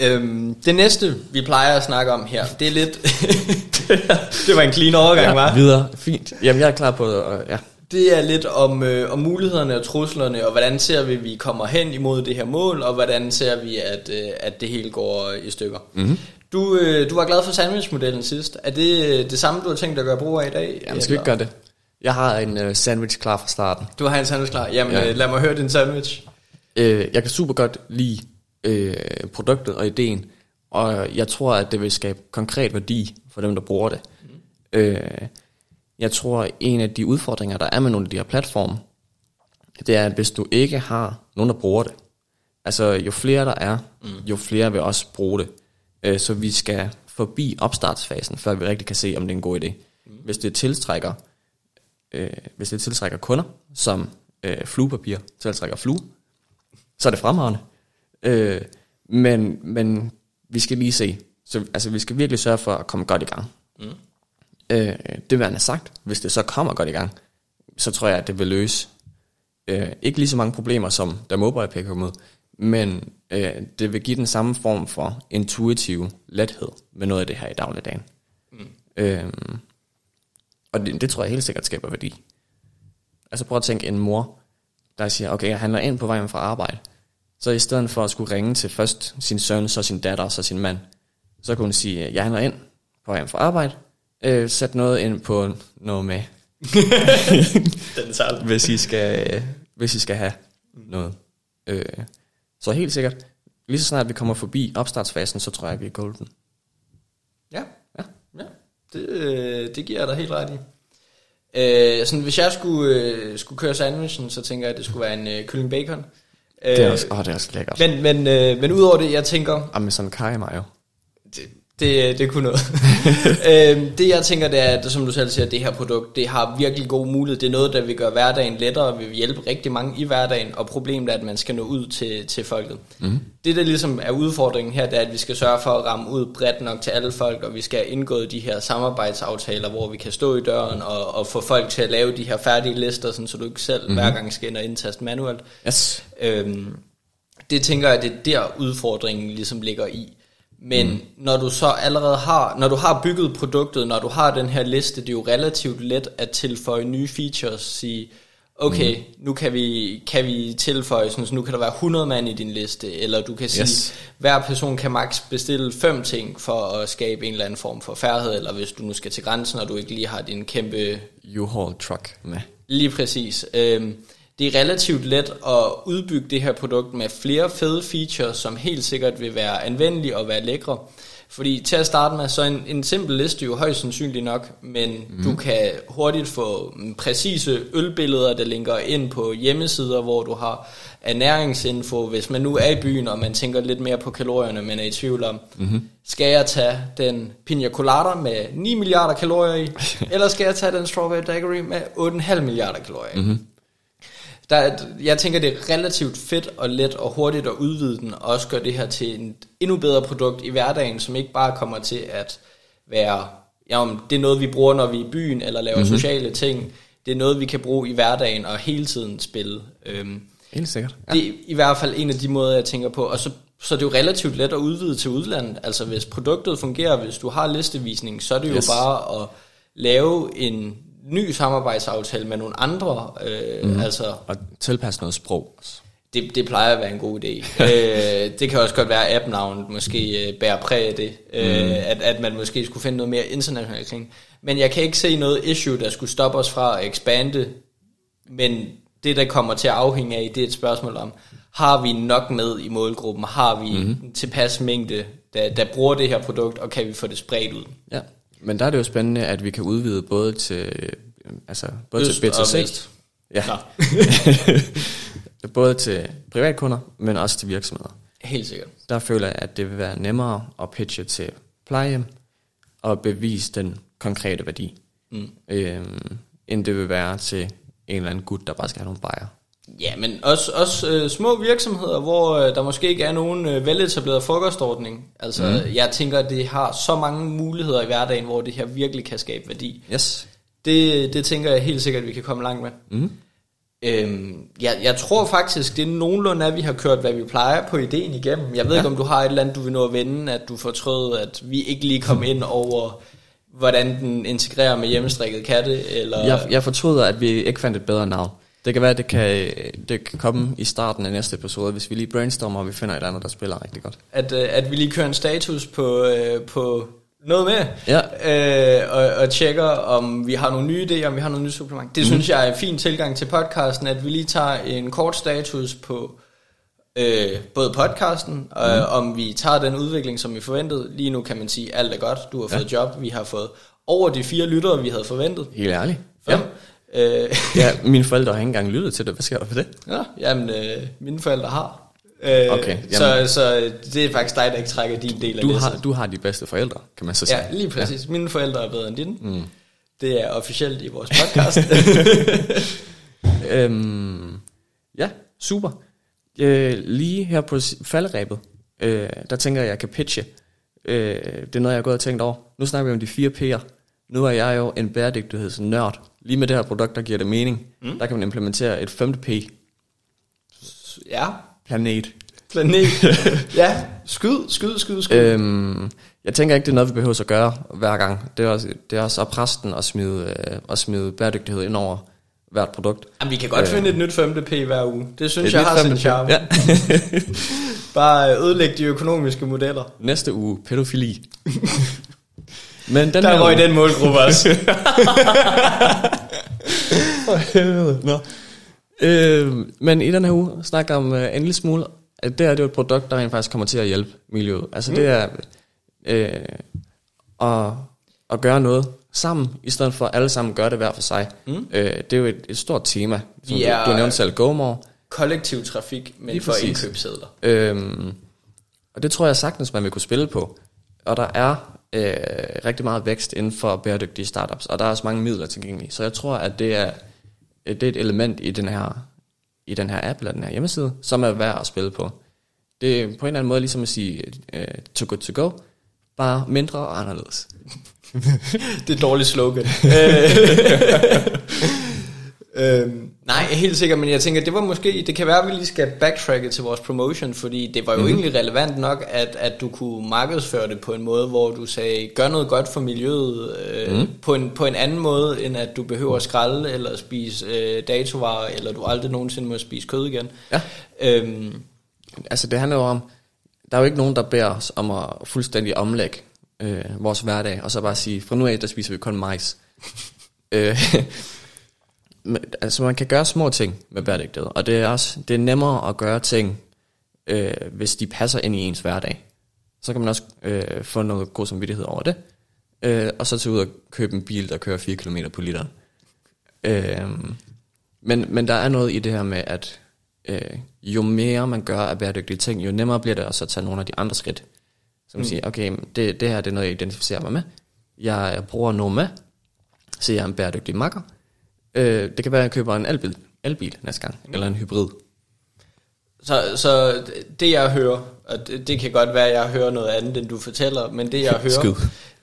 A: Øhm, det næste, vi plejer at snakke om her, det er lidt... *laughs* det var en clean overgang,
B: ja,
A: var.
B: videre. Fint. Jamen, jeg er klar på det. Ja.
A: Det er lidt om, øh, om mulighederne og truslerne, og hvordan ser vi, at vi kommer hen imod det her mål, og hvordan ser vi, at, øh, at det hele går i stykker.
B: Mm-hmm.
A: Du, øh, du var glad for sandwichmodellen sidst. Er det øh, det samme, du har tænkt dig at gøre brug af i dag?
B: Jamen, skal vi ikke gøre det? Jeg har en uh, sandwich klar fra starten.
A: Du har en sandwich klar. Jamen,
B: Ja.
A: ja. øh, lad mig høre din sandwich.
B: Øh, jeg kan super godt lide øh, produktet og ideen, og jeg tror, at det vil skabe konkret værdi for dem, der bruger det. Mm. Øh, jeg tror, en af de udfordringer, der er med nogle af de her platforme, det er, at hvis du ikke har nogen, der bruger det, altså jo flere der er, mm. jo flere vil også bruge det. Øh, så vi skal forbi opstartsfasen, før vi rigtig kan se, om det er en god idé. Mm. Hvis det tiltrækker øh, hvis det tiltrækker kunder, som øh, fluepapir tiltrækker flue, så er det fremragende. Øh, men, men vi skal lige se. Så, altså, vi skal virkelig sørge for at komme godt i gang. Mm. Øh, det vil han have sagt. Hvis det så kommer godt i gang, så tror jeg, at det vil løse øh, ikke lige så mange problemer, som da MobilePay kom ud, men øh, det vil give den samme form for intuitiv lethed med noget af det her i dagligdagen. Mm. Øh, og det, det tror jeg helt sikkert skaber værdi. Altså prøv at tænke en mor, der siger, okay, jeg handler ind på vejen fra arbejde. Så i stedet for at skulle ringe til først sin søn, så sin datter, så sin mand, så kunne hun sige, jeg handler ind på vejen fra arbejde. Øh, sæt noget ind på noget med, *laughs*
A: Den er solgt.
B: hvis I skal, øh, hvis I skal have noget. Øh, så helt sikkert, lige så snart vi kommer forbi opstartsfasen, så tror jeg, vi er golden.
A: Ja,
B: Ja.
A: ja. Det, øh, det giver jeg dig helt ret i. Øh, sådan, hvis jeg skulle, øh, skulle køre sandwichen, så tænker jeg, at det skulle være en øh, kylling bacon. Øh,
B: Det er også, åh, det er også lækkert.
A: men, men, øh, men udover det, jeg tænker,
B: sådan kaj mayo.
A: det, det, det kunne noget. *laughs* øhm, det jeg tænker, det er, at, som du selv siger, det her produkt, det har virkelig god mulighed. Det er noget, der vil gøre hverdagen lettere, vil hjælpe rigtig mange i hverdagen, og problemet er, at man skal nå ud til, til folket. Mm. Det, der ligesom er udfordringen her, det er, at vi skal sørge for at ramme ud bredt nok til alle folk, og vi skal have indgået de her samarbejdsaftaler, hvor vi kan stå i døren og, og få folk til at lave de her færdige lister, sådan, så du ikke selv mm. hver gang skal ind og indtaste manuelt.
B: Yes.
A: Øhm, det tænker jeg, det er der udfordringen ligesom ligger i. Men mm. når du så allerede har, når du har bygget produktet, når du har den her liste, det er jo relativt let at tilføje nye features, sige, okay, mm. nu kan vi, kan vi tilføje, sådan, så nu kan der være 100 mand i din liste, eller du kan sige,
B: Yes.
A: hver person kan maks bestille fem ting for at skabe en eller anden form for færdighed, eller hvis du nu skal til grænsen, og du ikke lige har din kæmpe
B: U-Haul truck med.
A: Lige præcis. Øhm, det er relativt let at udbygge det her produkt med flere fede features, som helt sikkert vil være anvendelige og være lækre. Fordi til at starte med, så en, en simpel liste jo højst sandsynlig nok, men mm. du kan hurtigt få mm, præcise ølbilleder, der linker ind på hjemmesider, hvor du har ernæringsinfo. Hvis man nu er i byen, og man tænker lidt mere på kalorierne, men er i tvivl om, mm-hmm. skal jeg tage den pina colada med 9 milliarder kalorier i, *laughs* eller skal jeg tage den strawberry daiquiri med 8,5 milliarder kalorier i? Mm-hmm. Der, er- jeg tænker, det er relativt fedt og let og hurtigt at udvide den, og også gøre det her til en endnu bedre produkt i hverdagen, som ikke bare kommer til at være, jamen, det er noget, vi bruger, når vi er i byen, eller laver mm-hmm. sociale ting. Det er noget, vi kan bruge i hverdagen og hele tiden spille. Øhm,
B: Helt sikkert.
A: ja. Det er i hvert fald en af de måder, jeg tænker på. Og så, så er det jo relativt let at udvide til udlandet. Altså hvis produktet fungerer, hvis du har listevisning, så er det jo
B: Yes.
A: bare at lave en ny samarbejdsaftale med nogle andre. Øh, mm. Altså
B: Og tilpasse noget sprog også.
A: det, det plejer at være en god idé. *laughs* øh, det kan også godt være, at appnavnet måske øh, bærer præg af det. Øh,
B: Mm.
A: at, at man måske skulle finde noget mere internationalt ting. Men jeg kan ikke se noget issue, der skulle stoppe os fra at ekspande. Men det, der kommer til at afhænge af, det er et spørgsmål om, har vi nok med i målgruppen? Har vi mm. en tilpas mængde, der, der bruger det her produkt, og kan vi få det spredt ud?
B: Ja. Men der er det jo spændende, at vi kan udvide både til, øh, altså, både
A: Øst
B: til
A: og
B: B2C.
A: vest.
B: Ja. *laughs* Både til privatkunder, men også til virksomheder.
A: Helt sikkert.
B: Der føler jeg, at det vil være nemmere at pitche til plejehjem og bevise den konkrete værdi,
A: Mm.
B: øhm, end det vil være til en eller anden gut, der bare skal have nogle bajer.
A: Ja, men også, også øh, små virksomheder, hvor øh, der måske ikke er nogen øh, veletableret frokostordning. Altså, mm. jeg tænker, at det har så mange muligheder i hverdagen, hvor det her virkelig kan skabe værdi.
B: Yes.
A: Det, det tænker jeg helt sikkert, at vi kan komme langt med.
B: Mm.
A: Øhm, jeg, jeg tror faktisk, det er nogenlunde, at vi har kørt, hvad vi plejer på ideen igennem. Jeg ved ja. ikke, om du har et eller andet, du vil nå at vende, at du fortrød, at vi ikke lige kom ind over, hvordan den integrerer med hjemmestrikket katte, eller...
B: Jeg, jeg fortryder, at vi ikke fandt et bedre navn. Det kan være, at det kan, det kan komme i starten af næste episode, hvis vi lige brainstormer, og vi finder et andet, der spiller rigtig godt.
A: at, øh, at vi lige kører en status på, øh, på noget med,
B: Ja.
A: øh, og, og tjekker, om vi har nogle nye idéer, om vi har noget nyt supplement. Det mm. synes jeg er en fin tilgang til podcasten, at vi lige tager en kort status på øh, både podcasten, og mm. om vi tager den udvikling, som vi forventede. Lige nu kan man sige, alt er godt, du har fået job, vi har fået over de fire lyttere, vi havde forventet.
B: Helt ærligt.
A: Fem. Øh,
B: Ja, *laughs* mine forældre har ikke engang lyttet til det. Hvad sker der for det?
A: ja, jamen, øh, mine forældre har. Øh,
B: Okay,
A: så, så det er faktisk dig, der ikke trækker din del af
B: Du
A: det.
B: har, du har de bedste forældre, kan man så sige.
A: Ja, lige præcis. Ja. Mine forældre er bedre end dine. Mm. Det er officielt i vores podcast. *laughs* *laughs*
B: Øhm, ja, super. Øh, lige her på falderæbet, øh, der tænker jeg, at jeg kan pitche. Øh, det er noget, jeg har gået og tænkt over. Nu snakker vi om de fire P'er. Nu er jeg jo en bæredygtighedsnørd. Lige med det her produkt, der giver det mening. Mm. Der kan man implementere et femte P.
A: ja,
B: Planet.
A: planet. *laughs* ja, skyd, skyd, skyd, skyd. Øh.
B: Øhm, jeg tænker ikke, det er noget, vi behøver at gøre hver gang. Det er også, det er også op resten at smide, øh, at smide bæredygtighed ind over hvert produkt.
A: Jamen, vi kan godt øh. finde et nyt 5. P hver uge. Det synes jeg har sin charme.
B: Ja. *laughs*
A: Bare ødelægge de økonomiske modeller.
B: Næste uge, pædofili. *laughs* Men den
A: Der røg den målgruppe også. *laughs*
B: For helvede. Nå. Øh, men i den her uge snakker om øh, en lille smule, at det er det er jo et produkt, der rent faktisk kommer til at hjælpe miljøet. Altså mm. det er, øh, at, at gøre noget sammen, i stedet for at alle sammen gør det hver for sig. Mm. Øh, det er jo et, et stort tema. Som
A: Vi
B: du,
A: er-
B: du nævnte selv GoMore.
A: Kollektiv trafik, men
B: Lige
A: for indkøbssedler.
B: Øhm, og det tror jeg sagtens, man vil kunne spille på. Og der er øh, rigtig meget vækst inden for bæredygtige startups, og der er også mange midler tilgængelige. Så jeg tror, at det er, det er et element i den her i den her app eller den her hjemmeside, som er værd at spille på. Det er på en eller anden måde ligesom at sige øh, too good to go, bare mindre og anderledes. *laughs*
A: Det er et dårligt slogan. *laughs* *laughs* øhm, nej, helt sikkert, men jeg tænker, det var måske, det kan være, at vi lige skal backtracke til vores promotion, fordi det var jo mm-hmm. egentlig relevant nok, at, at du kunne markedsføre det på en måde, hvor du sagde, gør noget godt for miljøet, øh, mm. på, en, på en anden måde, end at du behøver at skralde eller spise øh, datovarer, eller du aldrig nogensinde må spise kød igen.
B: Ja.
A: Øhm,
B: Altså det handler jo om, der er jo ikke nogen, der beder os om at fuldstændig omlægge øh, vores hverdag, og så bare sige, fra nu af, der spiser vi kun majs. *laughs* øh, altså man kan gøre små ting med bæredygtighed, og det er også det er nemmere at gøre ting, øh, hvis de passer ind i ens hverdag. Så kan man også øh, få noget god samvittighed over det, øh, og så tage ud og købe en bil, der kører 4 km på literen. Øh, men, men der er noget i det her med, at øh, jo mere man gør af bæredygtige ting, jo nemmere bliver det også at tage nogle af de andre skridt. Så man mm. siger, okay, det, det her det er noget, jeg identificerer mig med. Jeg bruger noget med, så jeg er en bæredygtig makker. Øh, det kan være, at jeg køber en elbil, elbil næste gang, mm. eller en hybrid.
A: Så, så det jeg hører, og det, det kan godt være, at jeg hører noget andet, end du fortæller, men det jeg *laughs* hører,
B: Skid.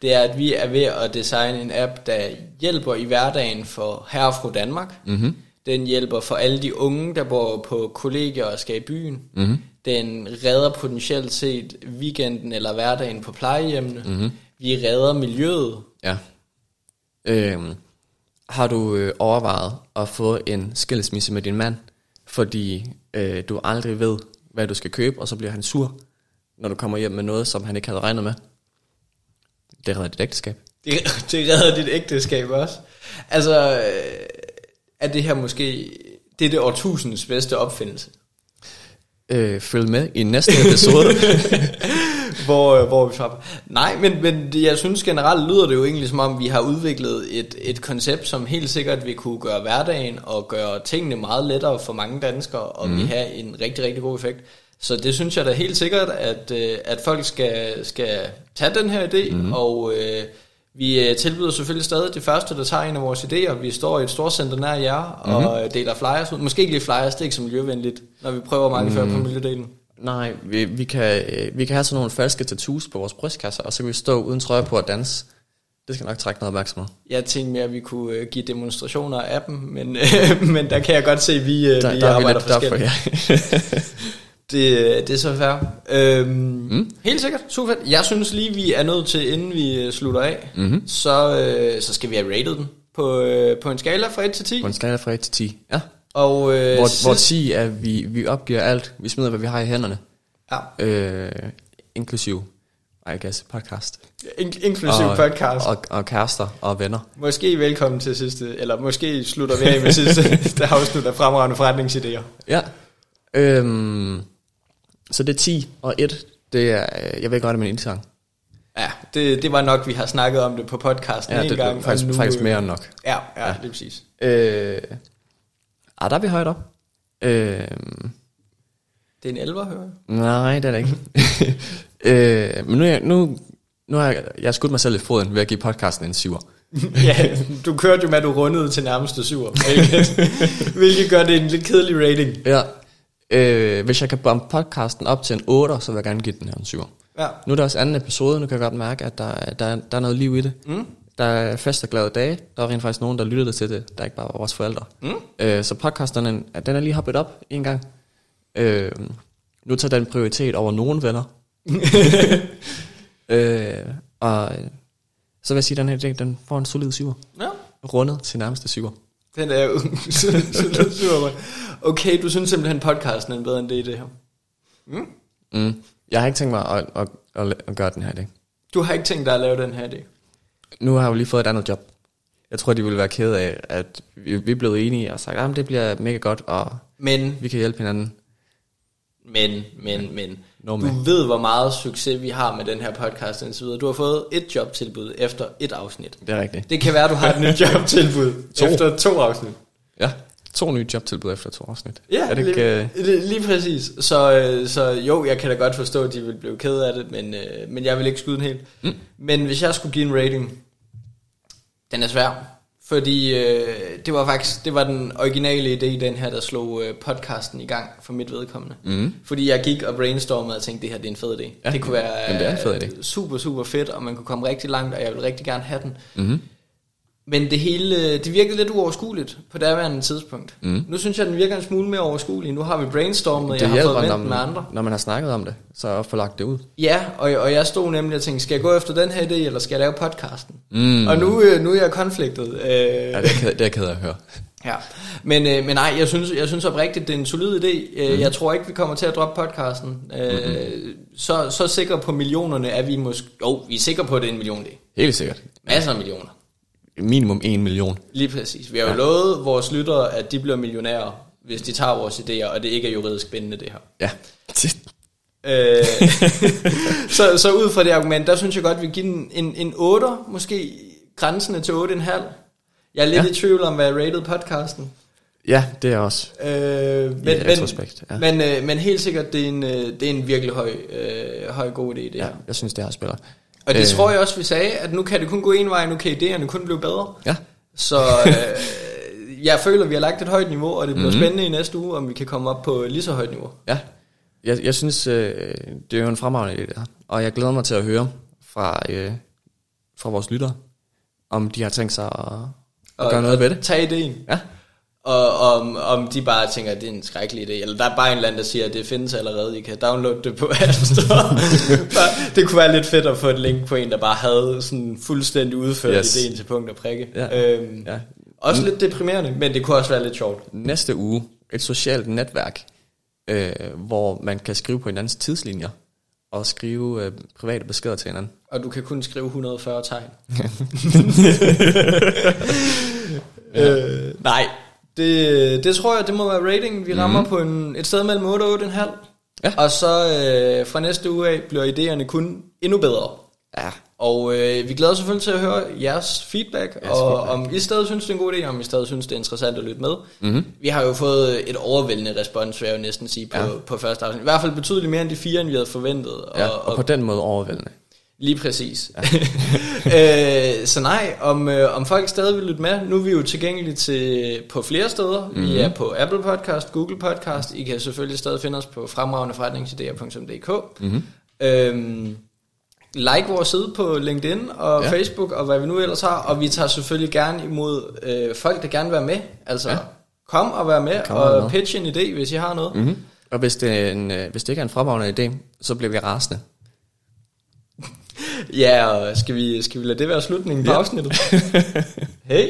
A: det er, at vi er ved at designe en app, der hjælper i hverdagen for herre og fru Danmark. Mm-hmm. Den hjælper for alle de unge, der bor på kollegier og skal i byen. Mm-hmm. Den redder potentielt set weekenden eller hverdagen på plejehjemmene. Mm-hmm. Vi redder miljøet.
B: Ja. Øh, har du øh, overvejet at få en skilsmisse med din mand, fordi øh, du aldrig ved, hvad du skal købe, og så bliver han sur, når du kommer hjem med noget, som han ikke havde regnet med? Det redder dit ægteskab.
A: Det, *laughs* det redder dit ægteskab også. Altså, øh, er det her måske, det er det årtusindets bedste opfindelse.
B: Øh, følg med i næste episode. *laughs*
A: hvor, øh, hvor vi på. Nej, men, men det, jeg synes generelt lyder det jo egentlig som om, vi har udviklet et, et koncept, som helt sikkert vil kunne gøre hverdagen og gøre tingene meget lettere for mange danskere, og mm. vil have en rigtig, rigtig god effekt. Så det synes jeg da helt sikkert, at, øh, at folk skal, skal tage den her idé, mm. og øh, vi øh, tilbyder selvfølgelig stadig de første, der tager en af vores idéer. Vi står i et storcenter nær jer, og mm. deler flyers ud. Måske ikke lige flyers, det er ikke så miljøvenligt, når vi prøver at markedsføre mm. på miljødelen.
B: Nej, vi, vi, kan, øh, vi kan have sådan nogle falske tattoos på vores brystkasser, og så kan vi stå uden trøje på og danse. Det skal nok trække noget opmærksomhed.
A: Jeg tænkte mere, at vi kunne øh, give demonstrationer af dem, men, øh, *laughs* men der kan jeg godt se, at vi,
B: Der,
A: vi
B: der er vi
A: arbejder
B: lidt derfor,
A: forskelligt.
B: ja. *laughs*
A: Det, det er så fair. Øhm, mm. Helt sikkert, super fedt. Jeg synes lige, vi er nødt til, inden vi slutter af, mm-hmm. så, øh, så skal vi have rated den på, øh, på en skala fra 1 til 10.
B: På en skala fra 1 til 10. Ja.
A: Og øh,
B: Hvor, hvor
A: sidst-
B: 10 er, vi, vi opgiver alt. Vi smider, hvad vi har i hænderne.
A: ja,
B: Øh, inklusiv, I guess, podcast.
A: in- inklusiv podcast.
B: Og, og kærester og venner.
A: Måske velkommen til sidste, eller måske slutter vi af med sidste, der *laughs* *laughs* afsnit af fremragende forretningsidéer.
B: Ja. Øhm, så det er 10 og 1. Det er, øh, jeg ved godt, det er min indsang.
A: Ja, det, det var nok, vi har snakket om det på podcasten
B: Ja,
A: en
B: det
A: gang.
B: er faktisk,
A: og nu,
B: faktisk mere end nok.
A: Ja, ja, det er præcis.
B: Øh, ah, der er vi højt op. Øh,
A: Det er en elver, hører jeg.
B: nej, det er det ikke. *laughs* øh, men nu, er nu, nu har jeg, jeg har skudt mig selv i foden ved at give podcasten en syver. *laughs*
A: ja, du kørte jo med, at du rundede til nærmeste syver, hvilket, hvilket gør det en lidt kedelig rating.
B: Ja. Øh, hvis jeg kan bombe podcasten op til en 8, så vil jeg gerne give den her en 7.
A: Ja.
B: Nu er der også anden episode, nu kan jeg godt mærke, at der, er- der, er- der er noget liv i det. Mm. Der er fest og glade dage. Der er rent faktisk nogen, der lyttede til det, der ikke bare var vores forældre. Mm. Øh, så podcasten, den, er- lige hoppet op en gang. Øh, nu tager den prioritet over nogen venner. *laughs* øh, og øh, så vil jeg sige, at den her idé, den får en solid syver.
A: ja.
B: Rundet til nærmeste syver.
A: Den er jo *laughs* super godt. Okay, du synes simpelthen, podcasten er bedre end det i det her.
B: Mm. Jeg har ikke tænkt mig at, at, at, at gøre den her idé.
A: Du har ikke tænkt dig at lave den her idé.
B: Nu har jeg jo lige fået et andet job. Jeg tror, de ville være ked af, at vi, vi er blevet enige og sagt, at det bliver mega godt, og
A: Men
B: vi kan hjælpe hinanden.
A: Men, men, men,
B: No
A: du
B: man.
A: ved, hvor meget succes vi har med den her podcast og så videre. Du har fået et jobtilbud efter et afsnit.
B: Det er rigtigt.
A: Det kan være, du har et nyt *laughs* jobtilbud
B: To.
A: efter to afsnit.
B: Ja, to nye jobtilbud efter to afsnit.
A: Ja,
B: er det
A: lige,
B: ikke, øh,
A: lige, lige præcis. Så, øh, så jo, jeg kan da godt forstå, at de vil blive ked af det, men, øh, men jeg vil ikke skyde den helt. Mm. Men hvis jeg skulle give en rating, den er svær. Fordi øh, det var faktisk det var den originale idé, den her, der slog øh, podcasten i gang for mit vedkommende. Mm. Fordi jeg gik og brainstormede og tænkte, det her det er en fed idé.
B: Ja,
A: det kunne være
B: jamen, det er en fed idé.
A: super, super fedt, og man kunne komme rigtig langt, og jeg vil rigtig gerne have den.
B: Mhm.
A: Men det hele, det virkede lidt uoverskueligt på daværende tidspunkt. Mm. Nu synes jeg, den virker en smule mere overskuelig. Nu har vi brainstormet,
B: det
A: jeg har fået vendt med andre.
B: når man har snakket om det, så er få lagt det ud.
A: Ja, og, og jeg stod nemlig og tænkte, skal jeg gå efter den her idé, eller skal jeg lave podcasten? Mm. Og nu, øh, nu er jeg konfliktet. Øh,
B: Ja, det er, ked, det er ked af at høre.
A: ja. Men, øh, men nej, jeg synes, jeg synes oprigtigt, det er en solid idé. Øh, Jeg tror ikke, vi kommer til at droppe podcasten. Øh, så, så sikre på millionerne er vi måske... Jo, vi er sikre på, at det er en million det.
B: Helt sikkert.
A: Masser af millioner.
B: Minimum 1 million.
A: Lige præcis. Vi har jo ja. lovet vores lyttere, at de bliver millionærer, hvis de tager vores idéer, og det ikke er juridisk bindende det her.
B: Ja. *laughs*
A: Øh, så, så ud fra det argument, der synes jeg godt, vi giver den en, en 8, måske grænsende til 8,5. Jeg er lidt
B: Ja.
A: i tvivl om, hvad jeg rated podcasten.
B: Ja, det er også.
A: Øh, men,
B: I
A: men,
B: retrospekt, ja.
A: men, øh, men helt sikkert, det er en, øh, det er en virkelig høj, øh, høj god idé, det
B: Ja,
A: her.
B: jeg synes, det her spiller.
A: Og det
B: Øh,
A: tror jeg også, vi sagde, at nu kan det kun gå en vej, nu kan idéerne kun blive bedre.
B: Ja,
A: Så *laughs* øh, jeg føler, at vi har lagt et højt niveau, og det bliver mm-hmm. spændende i næste uge, om vi kan komme op på lige så højt niveau.
B: ja. Jeg, jeg synes, øh, det er jo en fremragende idé, det her. Og jeg glæder mig til at høre fra, øh, fra vores lyttere, om de har tænkt sig at, at gøre noget ved det.
A: Tag idéen.
B: Ja,
A: Og om, om de bare tænker, at det er en skrækkelig idé. Eller der er bare en eller anden, der siger, at det findes allerede. I kan downloade det på *laughs* App Store. Det kunne være lidt fedt at få et link på en, der bare havde sådan fuldstændig udført
B: Yes.
A: idéen til punkt og prikke.
B: Ja.
A: Øhm,
B: ja.
A: Også lidt deprimerende, men det kunne også være lidt sjovt.
B: Næste uge, et socialt netværk, øh, hvor man kan skrive på hinandens tidslinjer, og skrive øh, private beskeder til hinanden.
A: Og du kan kun skrive 140 tegn. *laughs* *laughs* øh, nej, det, det tror jeg, det må være rating. Vi rammer mm. på en, et sted mellem 8 og 8,5.
B: Ja.
A: Og så øh, fra næste uge af bliver idéerne kun endnu bedre.
B: Ja,
A: Og øh, vi glæder os selvfølgelig til at høre jeres feedback,
B: Jeres
A: og
B: feedback.
A: om I stadig synes, det er en god idé, om I stadig synes, det er interessant at lytte med. Mm-hmm. Vi har jo fået et overvældende respons, vil jeg jo næsten sige, på,
B: ja.
A: på første afsnit. I hvert fald betydeligt mere end de fire, end vi havde forventet.
B: ja
A: og,
B: og, og på den måde overvældende.
A: Lige præcis. Ja. *laughs* øh, så nej, om, øh, om folk stadig vil lytte med, nu er vi jo tilgængelige til, på flere steder. Mm-hmm. Vi er på Apple Podcast, Google Podcast. I kan selvfølgelig stadig finde os på fremragendeforretningsidéer.dk. Mm-hmm. Øhm, like vores side på LinkedIn og
B: Ja.
A: Facebook og hvad vi nu ellers har. Og vi tager selvfølgelig gerne imod øh, folk, der gerne vil være med. Altså,
B: Ja.
A: kom og vær med
B: Kom og med.
A: pitch en idé, hvis I har noget.
B: Mm-hmm. Og hvis det, en, øh, hvis det ikke er en fremragende idé, så bliver vi rasende.
A: Ja, og skal vi, skal vi lade det være slutningen på
B: Ja.
A: afsnittet? Hej!